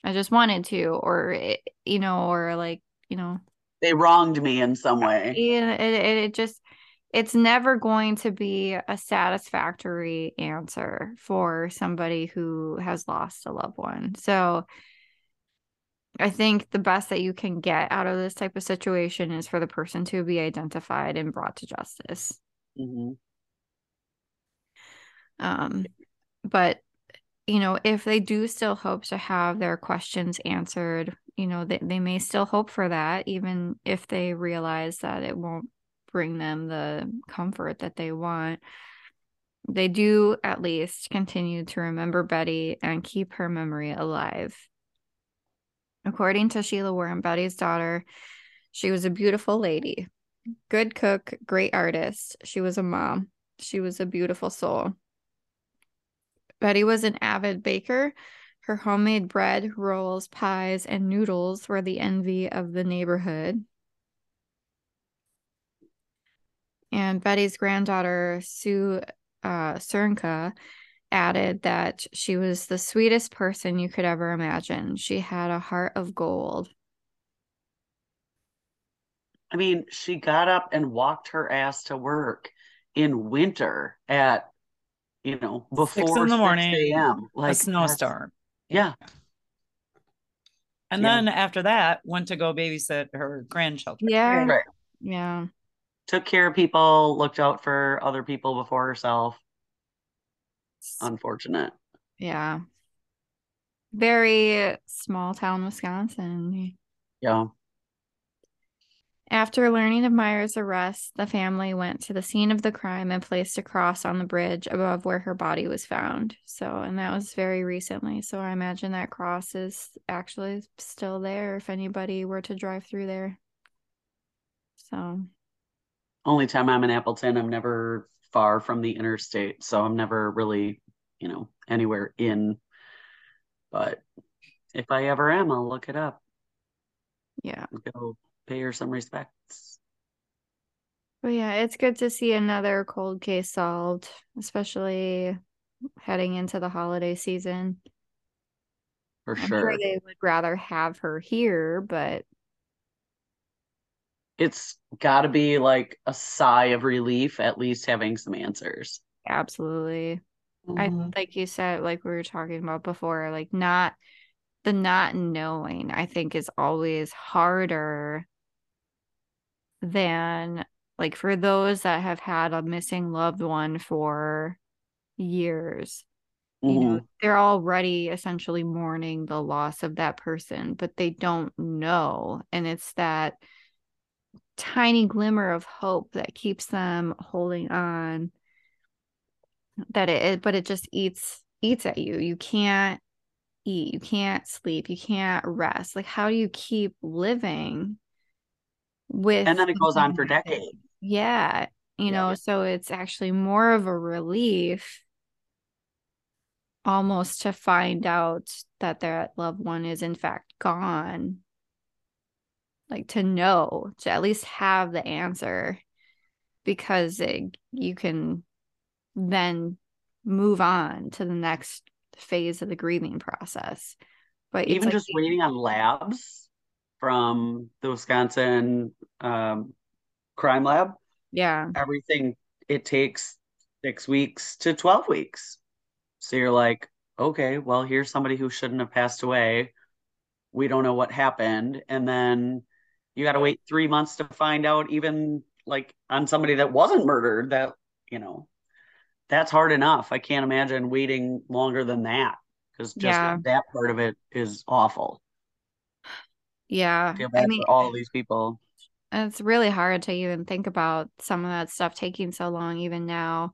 I just wanted to, or it, you know, or like you know, They wronged me in some way. yeah, it, it it just it's never going to be a satisfactory answer for somebody who has lost a loved one. So I think the best that you can get out of this type of situation is for the person to be identified and brought to justice. Mhm. Um, but you know, if they do still hope to have their questions answered, you know, they, they may still hope for that, even if they realize that it won't bring them the comfort that they want. They do at least continue to remember Betty and keep her memory alive. According to Sheila Warren, Betty's daughter, she was a beautiful lady, good cook, great artist. She was a mom. She was a beautiful soul. Betty was an avid baker. Her homemade bread, rolls, pies, and noodles were the envy of the neighborhood. And Betty's granddaughter, Sue uh, Cernka, added that she was the sweetest person you could ever imagine. She had a heart of gold. I mean, she got up and walked her ass to work in winter at, you know, before six in the morning, a.m. a Like that's- snowstorm. Yeah. And Yeah. then after that, went to go babysit her grandchildren. Yeah. Right. Yeah. Took care of people, looked out for other people before herself. Unfortunate. Yeah. Very small town Wisconsin. Yeah. After learning of Meyer's arrest, the family went to the scene of the crime and placed a cross on the bridge above where her body was found. So, and that was very recently. So, I imagine that cross is actually still there if anybody were to drive through there. So, Only time I'm in Appleton, I'm never far from the interstate. So I'm never really, you know, anywhere in. But if I ever am, I'll look it up. yeah. Go pay her some respects. But yeah, it's good to see another cold case solved, especially heading into the holiday season. For I'm sure. sure they would rather have her here, but It's got to be like a sigh of relief, at least having some answers. absolutely. I Mhm. like you said, like we were talking about before, like not the not knowing, I think is always harder than like for those that have had a missing loved one for years. You know, Mhm. they're already essentially mourning the loss of that person, but they don't know. And it's that tiny glimmer of hope that keeps them holding on that it, but it just eats eats at you you can't eat you can't sleep you can't rest like how do you keep living with And then it goes on for something like this? decades. yeah you Yeah. know so it's actually more of a relief almost to find out that their loved one is in fact gone like to know to at least have the answer because it, you can then move on to the next phase of the grieving process but Even like just waiting on labs from the Wisconsin um, crime lab, yeah everything it takes six weeks to 12 weeks. So you're like, okay, well, here's somebody who shouldn't have passed away. We don't know what happened. And then you got to wait three months to find out, even like on somebody that wasn't murdered, that, you know, that's hard enough. I can't imagine waiting longer than that because just Yeah. that part of it is awful. yeah I feel i bad mean for all these people. it's really hard to even think about some of that stuff taking so long even now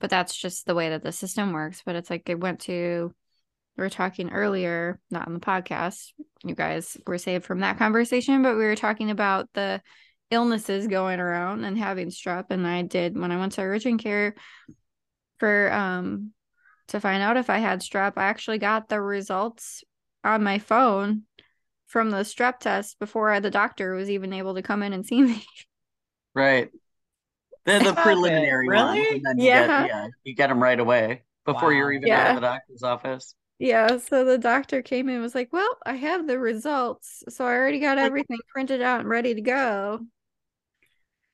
but that's just the way that the system works but it's like it went to we were talking earlier not on the podcast you guys were saved from that conversation but we were talking about the illnesses going around and having strep and i did when i went to urgent care for um to find out if i had strep i actually got the results on my phone from the strep test before the doctor was even able to come in and see me Right. They're the preliminary Really? then you Yeah. get yeah, you get them right away before you're even Yeah. out of the doctor's office. Yeah, so the doctor came in and was like, Well, I have the results. So I already got everything printed out and ready to go. I'm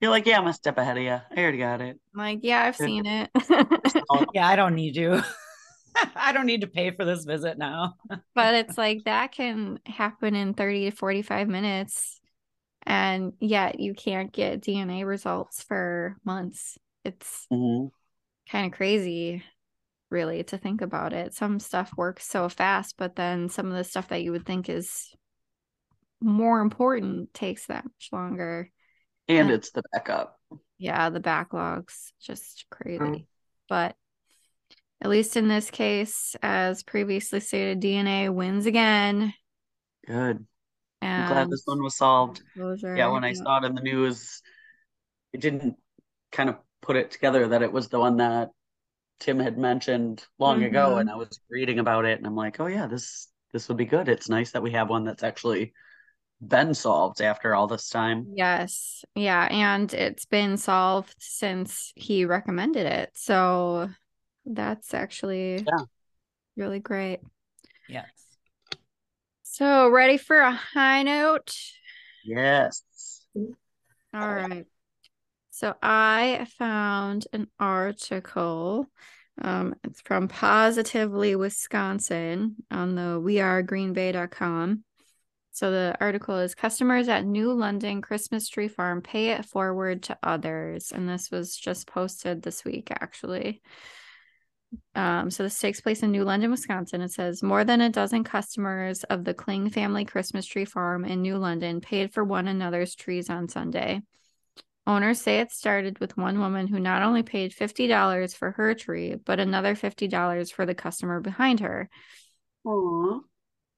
You're like, yeah, I'm a step ahead of you. I already got it. I'm like, yeah, I've seen it. Yeah, I don't need you. I don't need to pay for this visit now. but it's like that can happen in 30 to 45 minutes. And yet you can't get DNA results for months. It's mhm. kind of crazy, really, to think about it. Some stuff works so fast, but then some of the stuff that you would think is more important takes that much longer. And Uh, it's the backup. Yeah, the backlog's just crazy. Mm. But at least in this case, as previously stated, DNA wins again. Good. I'm glad this one was solved. closure, Yeah, when I saw it in the news, it didn't kind of put it together that it was the one that Tim had mentioned long ago, Mhm. and I was reading about it, and I'm like, oh yeah, this this would be good. It's nice that we have one that's actually been solved after all this time. Yes. Yeah. And it's been solved since he recommended it. So that's actually Yeah. really great. Yes. So, ready for a high note? Yes. All right. So I found an article. Um, it's from Positively Wisconsin on the wearegreenbay.com. So the article is customers at New London Christmas Tree Farm pay it forward to others. And this was just posted this week, actually. Um, so this takes place in New London, Wisconsin. It says more than a dozen customers of the Kling family Christmas tree farm in New London paid for one another's trees on Sunday. Owners say it started with one woman who not only paid $50 for her tree, but another $50 for the customer behind her. Aw.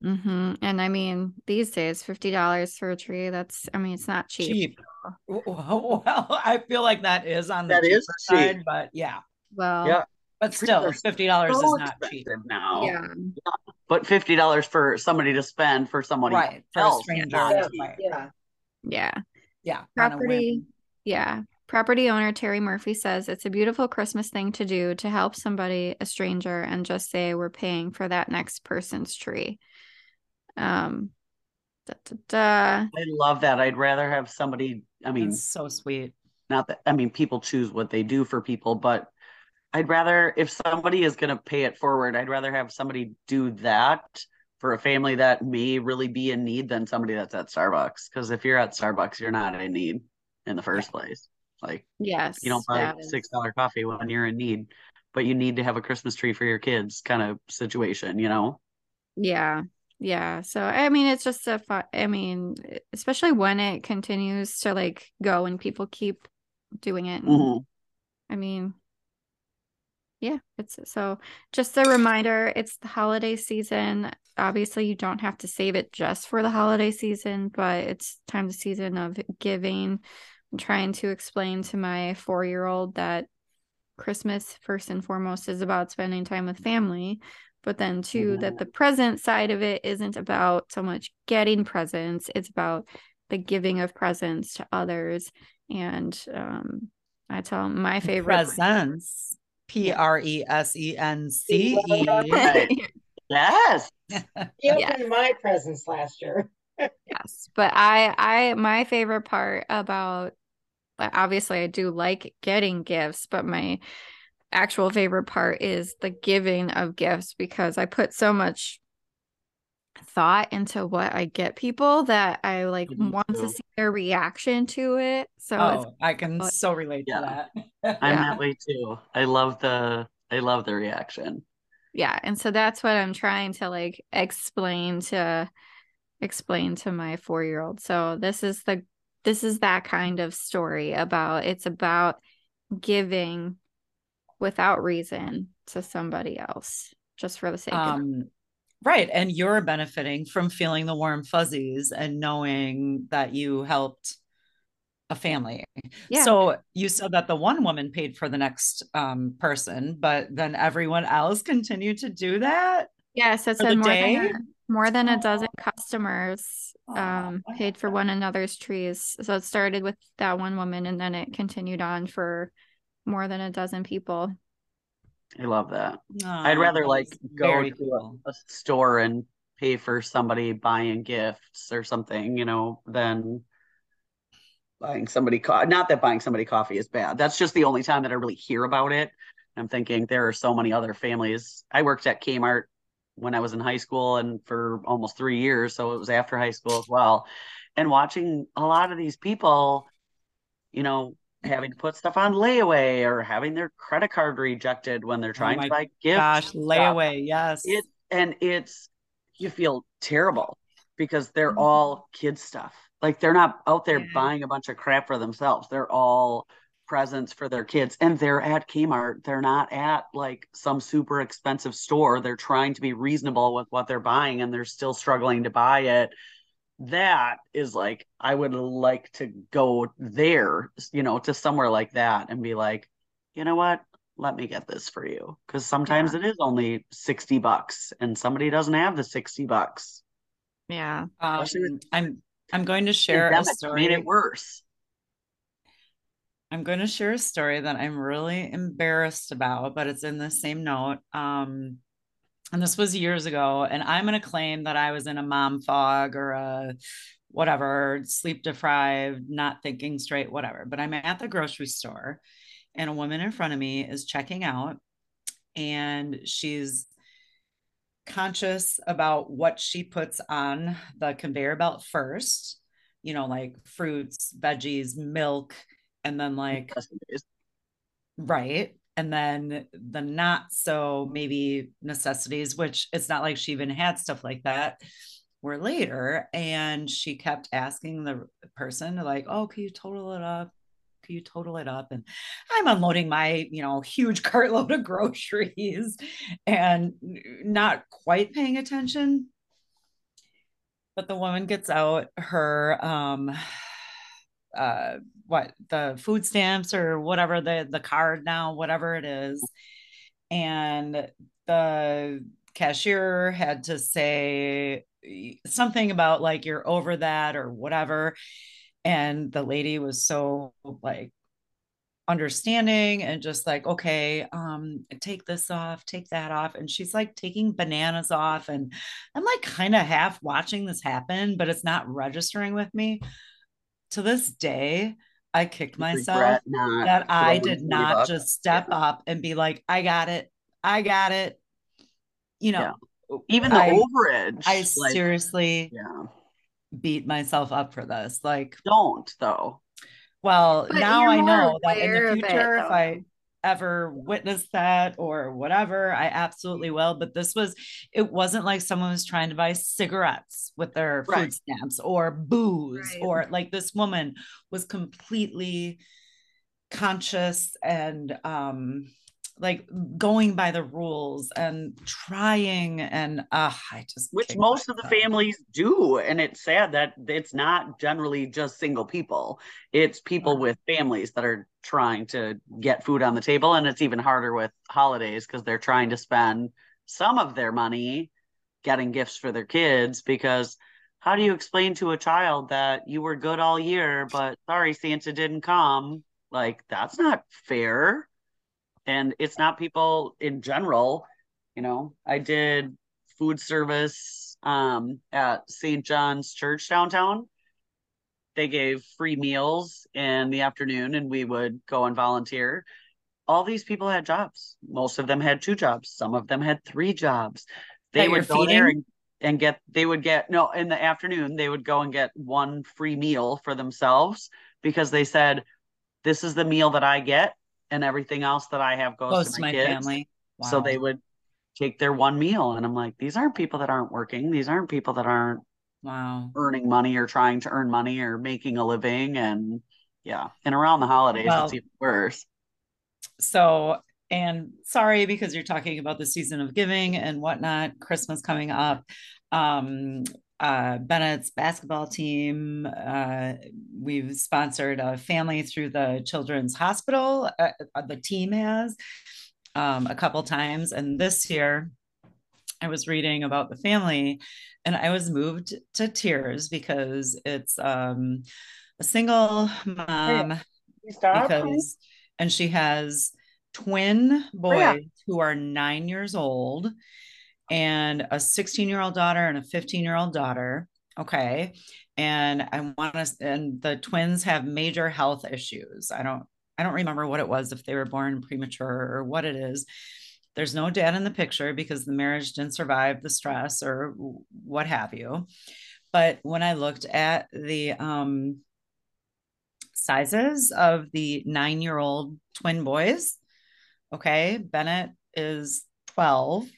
hmm And I mean, these days, $50 for a tree, that's, I mean, it's not cheap. Cheap. Well, I feel like that is on the That cheaper is cheap. side, but yeah. Well, Yeah. But still, fifty dollars is not cheap. now. yeah. But fifty dollars for somebody to spend for somebody Right. For a stranger. not Yeah, yeah. Yeah. Yeah. Property. Whim. Yeah. Property owner Terry Murphy says it's a beautiful Christmas thing to do to help somebody, a stranger, and just say we're paying for that next person's tree. Um, da, da, da. I love that. I'd rather have somebody. I mean, That's so sweet. not that I mean people choose what they do for people, but I'd rather if somebody is going to pay it forward, I'd rather have somebody do that for a family that may really be in need than somebody that's at Starbucks. Because if you're at Starbucks, you're not in need in the first place. Like Yes. you don't buy is- six dollar coffee when you're in need, but you need to have a Christmas tree for your kids, kind of situation. You know. Yeah. yeah so i mean it's just a fun i mean especially when it continues to like go and people keep doing it and, Mhm. i mean yeah it's so just a reminder it's the holiday season obviously you don't have to save it just for the holiday season but it's time the season of giving i'm trying to explain to my four year old that christmas first and foremost is about spending time with family but then too that Mhm. the present side of it isn't about so much getting presents it's about the giving of presents to others and um i tell my favorite Presence. P R E S E N C E. Right. Yes. He opened my presents last year. yes but i i my favorite part about like, obviously i do like getting gifts but my actual favorite part is the giving of gifts because i put so much thought into what i get people that i like I do want to see their reaction to it so it's Oh, I can but- so relate Yeah. to that. I'm Yeah. that way too. I love the I love the reaction. yeah and so that's what i'm trying to like explain to explain to my four year old so this is the this is that kind of story about it's about giving without reason to somebody else just for the sake of um right and you're benefiting from feeling the warm fuzzies and knowing that you helped a family Yeah. so you said that the one woman paid for the next um person but then everyone else continued to do that yes that's more than day? a, more than a dozen customers um paid for one another's trees so it started with that one woman and then it continued on for more than a dozen people I love that. Aw, I'd rather like go very to cool. a, a store and pay for somebody buying gifts or something, you know, than buying somebody co- not that buying somebody coffee is bad. That's just the only time that I really hear about it. I'm thinking there are so many other families. I worked at Kmart when I was in high school and for almost 3 years, so it was after high school as well. And watching a lot of these people, you know, having to put stuff on layaway or having their credit card rejected when they're trying Oh to buy gifts. Gosh, stuff layaway, yes. it and it's you feel terrible because they're Mhm. all kid stuff like they're not out there Yeah. buying a bunch of crap for themselves they're all presents for their kids and they're at kmart. They're not at like some super expensive store. They're trying to be reasonable with what they're buying and they're still struggling to buy it. That is like i would like to go there you know to somewhere like that and be like you know what? Let me get this for you. Because sometimes it is only 60 bucks and somebody doesn't have the 60 bucks. Yeah. Um, I'm I'm going to share a story. made it worse I'm going to share a story that I'm really embarrassed about, but it's in the same note. Um, and this was years ago, and I'm going to claim that I was in a mom fog or a whatever, sleep deprived, not thinking straight, whatever. But I'm at the grocery store, and a woman in front of me is checking out, and she's conscious about what she puts on the conveyor belt first, you know, like fruits, veggies, milk, and then like right. And then the not so maybe necessities which it's not like she even had stuff like that were later. And she kept asking the person like oh can you total it up? Can you total it up? And i'm unloading my you know huge cartload of groceries and not quite paying attention. But the woman gets out her um uh what the food stamps or whatever the the card now whatever it is. And the cashier had to say something about like you're over that or whatever. And the lady was so like understanding and just like okay um take this off take that off. And she's like taking bananas off. And i'm like kind of half watching this happen but it's not registering with me. To this day I kick myself that I did not bucks. just step Yeah. up and be like I got it I got it you know even the I- overage I like, seriously yeah beat myself up for this like don't though Well, But now I know that in aware the of it, future, if. I ever witnessed that or whatever, I absolutely will. But this was, it wasn't like someone was trying to buy cigarettes with their Right. food stamps or booze Right. or like this woman was completely conscious and um like going by the rules and trying and uh I just which most of the families do and it's sad that it's not generally just single people. It's people Right. with families that are trying to get food on the table and it's even harder with holidays because they're trying to spend some of their money getting gifts for their kids because how do you explain to a child that you were good all year but sorry santa didn't come? Like that's not fair and it's not people in general you know. I did food service um, at st john's church downtown. They gave free meals in the afternoon and we would go and volunteer. All these people had jobs. Most of them had two jobs. Some of them had three jobs. They That would go there and, and get they would get no in the afternoon they would go and get one free meal for themselves because they said this is the meal that i get and everything else that i have goes close to to my, family. so they would take their one meal and i'm like these aren't people that aren't working. These aren't people that aren't wow. earning money or trying to earn money or making a living. And yeah and around the holidays Well- it's even worse. So and sorry because you're talking about the season of giving and whatnot christmas coming up um uh bennett's basketball team uh we've sponsored a family through the children's hospital uh, uh, the team has um a couple times. And this year i was reading about the family and i was moved to tears because it's um a single mom because and she has twin boys yeah. who are nine years old and a 16 year old daughter and a 15 year old daughter okay and i want to and the twins have major health issues i don't i don't remember what it was if they were born premature or what it is there's no dad in the picture because the marriage didn't survive the stress or what have you but when i looked at the um sizes of the nine year old twin boys. Okay. Bennett is 12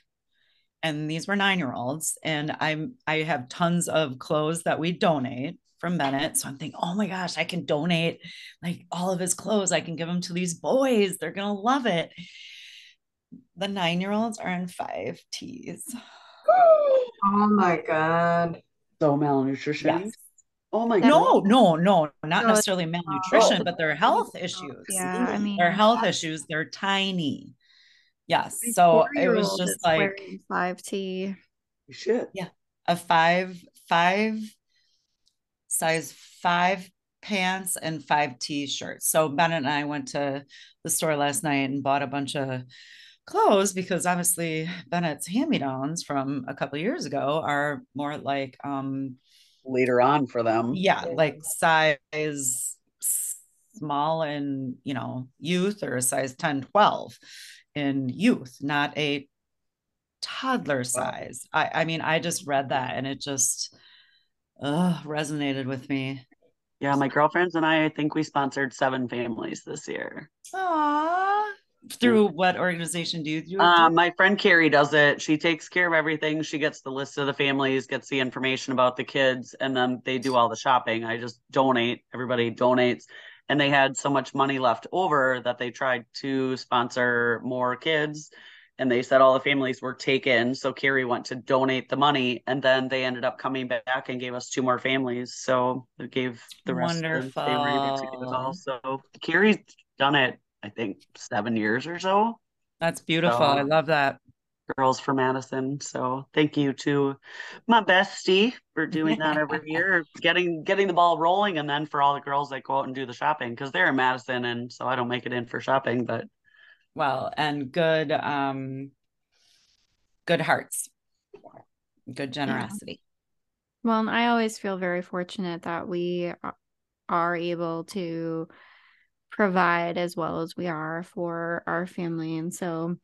and these were nine year olds. And I'm, I have tons of clothes that we donate from Bennett. So I'm thinking, oh my gosh, I can donate like all of his clothes. I can give them to these boys. They're going to love it. The nine year olds are in five T's. Oh my God. so malnutrition Yes. oh my god. No, no, no, not No, necessarily malnutrition, oh. but their health issues. Yeah, I mean, their health issues they're tiny yes so it was just like five T. shit Yeah. a five five size five pants and five t-shirts so bennett and i went to the store last night and bought a bunch of clothes because obviously bennett's hand-me-downs from a couple of years ago are more like um later on for them yeah like size small and you know youth or a size 10 12 in youth not a toddler size i i mean i just read that and it just uh, resonated with me yeah my girlfriends and i i think we sponsored seven families this year Aww. through what organization do you do Um, my friend Carrie does it. She takes care of everything. She gets the list of the families, gets the information about the kids, and then they do all the shopping. I just donate. Everybody donates. And they had so much money left over that they tried to sponsor more kids. And they said all the families were taken. So Carrie went to donate the money. And then they ended up coming back and gave us two more families. So it gave the rest of them, they were able to give it all. So Carrie's done it, I think, seven years or so that's beautiful i love that girls for Madison. So thank you to my bestie for doing that every year, getting getting the ball rolling, and then for all the girls that go out and do the shopping because they're in Madison, and so I don't make it in for shopping. But well and good um good hearts good generosity Well, and I always feel very fortunate that we are able to provide as well as we are for our family. And so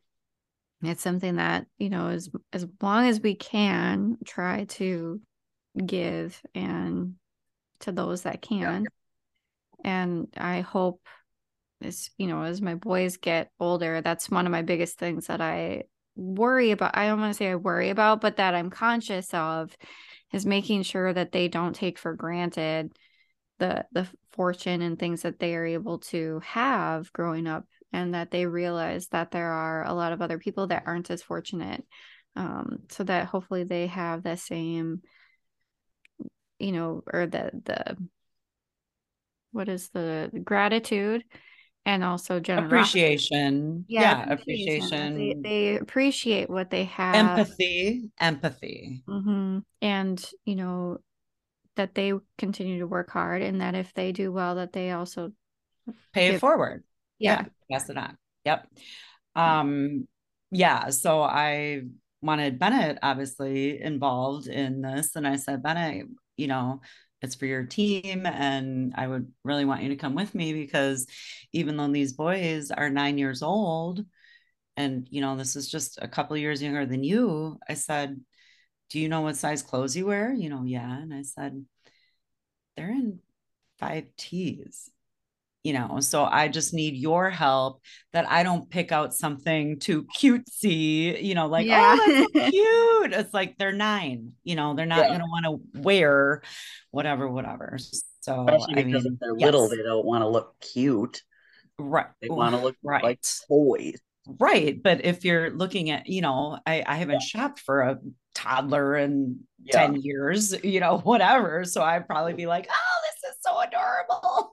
it's something that, you know, as as long as we can try to give and to those that can. And I hope as you know, as my boys get older, that's one of my biggest things that I worry about. I don't want to say I worry about, but that I'm conscious of is making sure that they don't take for granted the the fortune and things that they are able to have growing up and that they realize that there are a lot of other people that aren't as fortunate um, so that hopefully they have the same you know or the the what is the gratitude and also generosity. appreciation yeah, Yeah, appreciation, They, they appreciate what they have. empathy empathy hmm And, you know, that they continue to work hard and that if they do well, that they also, pay it forward yeah. Pass it on yep. Um yeah so i wanted bennett obviously involved in this and i said bennett you know it's for your team and i would really want you to come with me because even though these boys are nine years old and you know this is just a couple years younger than you i said do you know what size clothes you wear? You know yeah. And i said they're in five t's you know so i just need your help that i don't pick out something too cutesy you know like oh, Yeah. oh that's so cute it's like they're nine you know they're not Yeah. going to want to wear whatever whatever so Especially i because mean if they're little, they don't want to look cute. right They want to look right like toys. Right but if you're looking at you know i i haven't shopped for a toddler in Yeah. 10 years you know whatever so i'd probably be like oh this is so adorable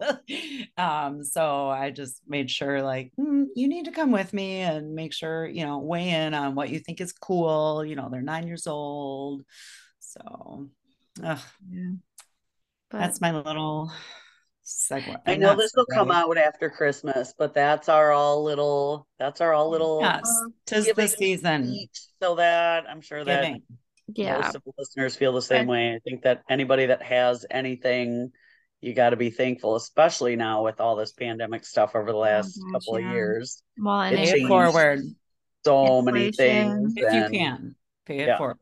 um so i just made sure like "Mm, you need to come with me and make sure you know weigh in on what you think is cool you know they're nine years old so Yeah. That's my little segue I know this will come out after Christmas, but that's our all little that's our all little yes uh-huh. tis the season so that I'm sure that giving yeah. most of the listeners feel the same way. I think that anybody that has anything, you got to be thankful, especially now with all this pandemic stuff over the last oh gosh, couple yeah. of years. Well, and It pay if- it forward So many things. if you can pay it Yeah. forward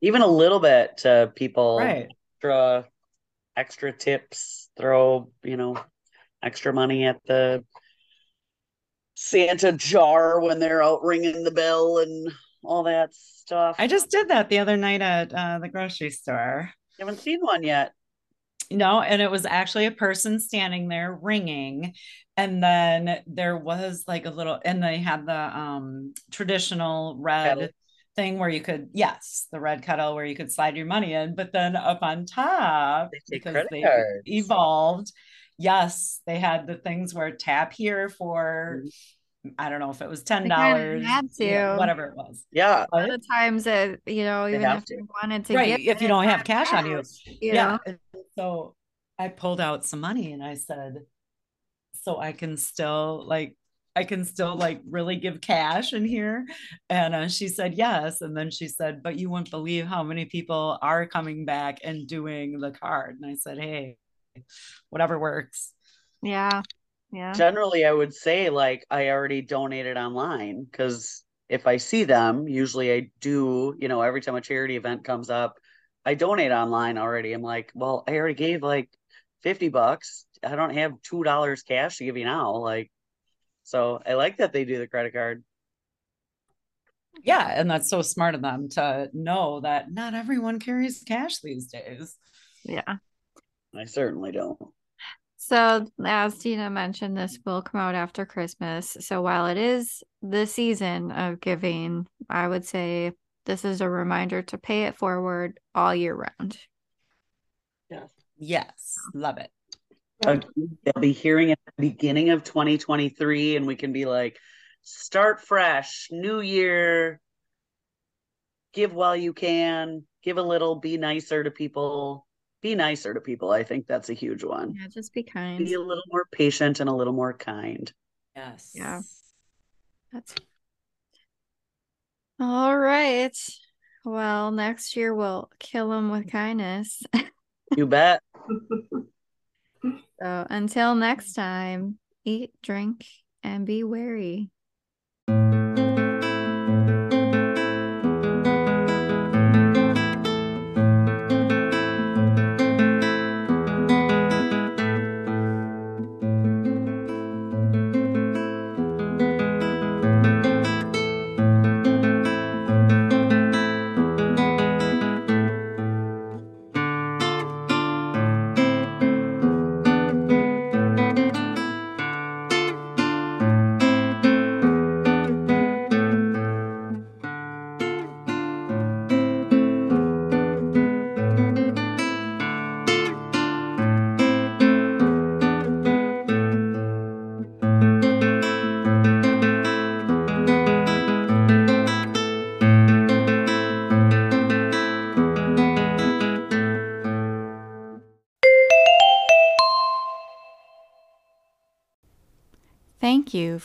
Even a little bit to people right extra extra tips, throw, you know, extra money at the Santa jar when they're out ringing the bell and all that stuff. I just did that the other night at uh, the grocery store. haven't seen one yet. No, and it was actually a person standing there ringing. And then there was like a little, and they had the um traditional red. Thing where you could, yes, the red kettle where you could slide your money in. But then up on top, They because credit they cards. evolved, yes, they had the things where tap here for Mm-hmm. I don't know if it was ten kinda dollars, had to. whatever it was. Yeah. a lot of times that you know even if to. you wanted to right give if you don't have not cash on you you yeah know? so i pulled out some money and i said so i can still like i can still like really give cash in here and uh, she said yes and then she said but you wouldn't believe how many people are coming back and doing the card and i said hey whatever works yeah yeah Generally, I would say like I already donated online because if I see them, usually I do, you know, every time a charity event comes up, I donate online already. I'm like, well, I already gave like 50 bucks. I don't have $2 cash to give you now. Like, so I like that they do the credit card. yeah and that's so smart of them to know that not everyone carries cash these days yeah I certainly don't. so as tina mentioned this will come out after christmas so while it is the season of giving i would say this is a reminder to pay it forward all year round Yes. yes love it They'll be hearing it at the beginning of 2023, and we can be like, start fresh, new year, give while you can, give a little, be nicer to people, be nicer to people. I think that's a huge one. yeah just be kind Be a little more patient and a little more kind. yes Yeah. That's all right. Well, next year we'll kill them with kindness. You bet. So until next time, eat, drink, and be wary.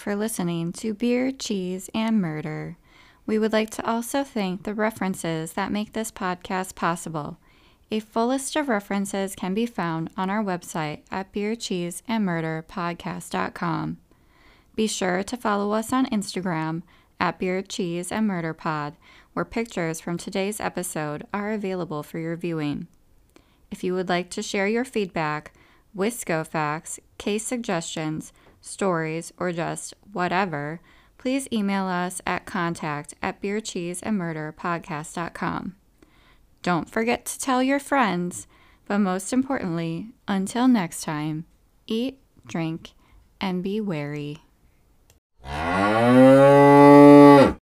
For listening to Beer, Cheese, and Murder. We would like to also thank the references that make this podcast possible. A full list of references can be found on our website at beercheeseandmurderpodcast.com. Be sure to follow us on Instagram at Beer, Cheese, and Murder Pod, where pictures from today's episode are available for your viewing. If you would like to share your feedback with Scofax, case suggestions, stories, or just whatever, please email us at contact at beercheeseandmurderpodcast.com. Don't forget to tell your friends, but most importantly, until next time, eat, drink, and be wary.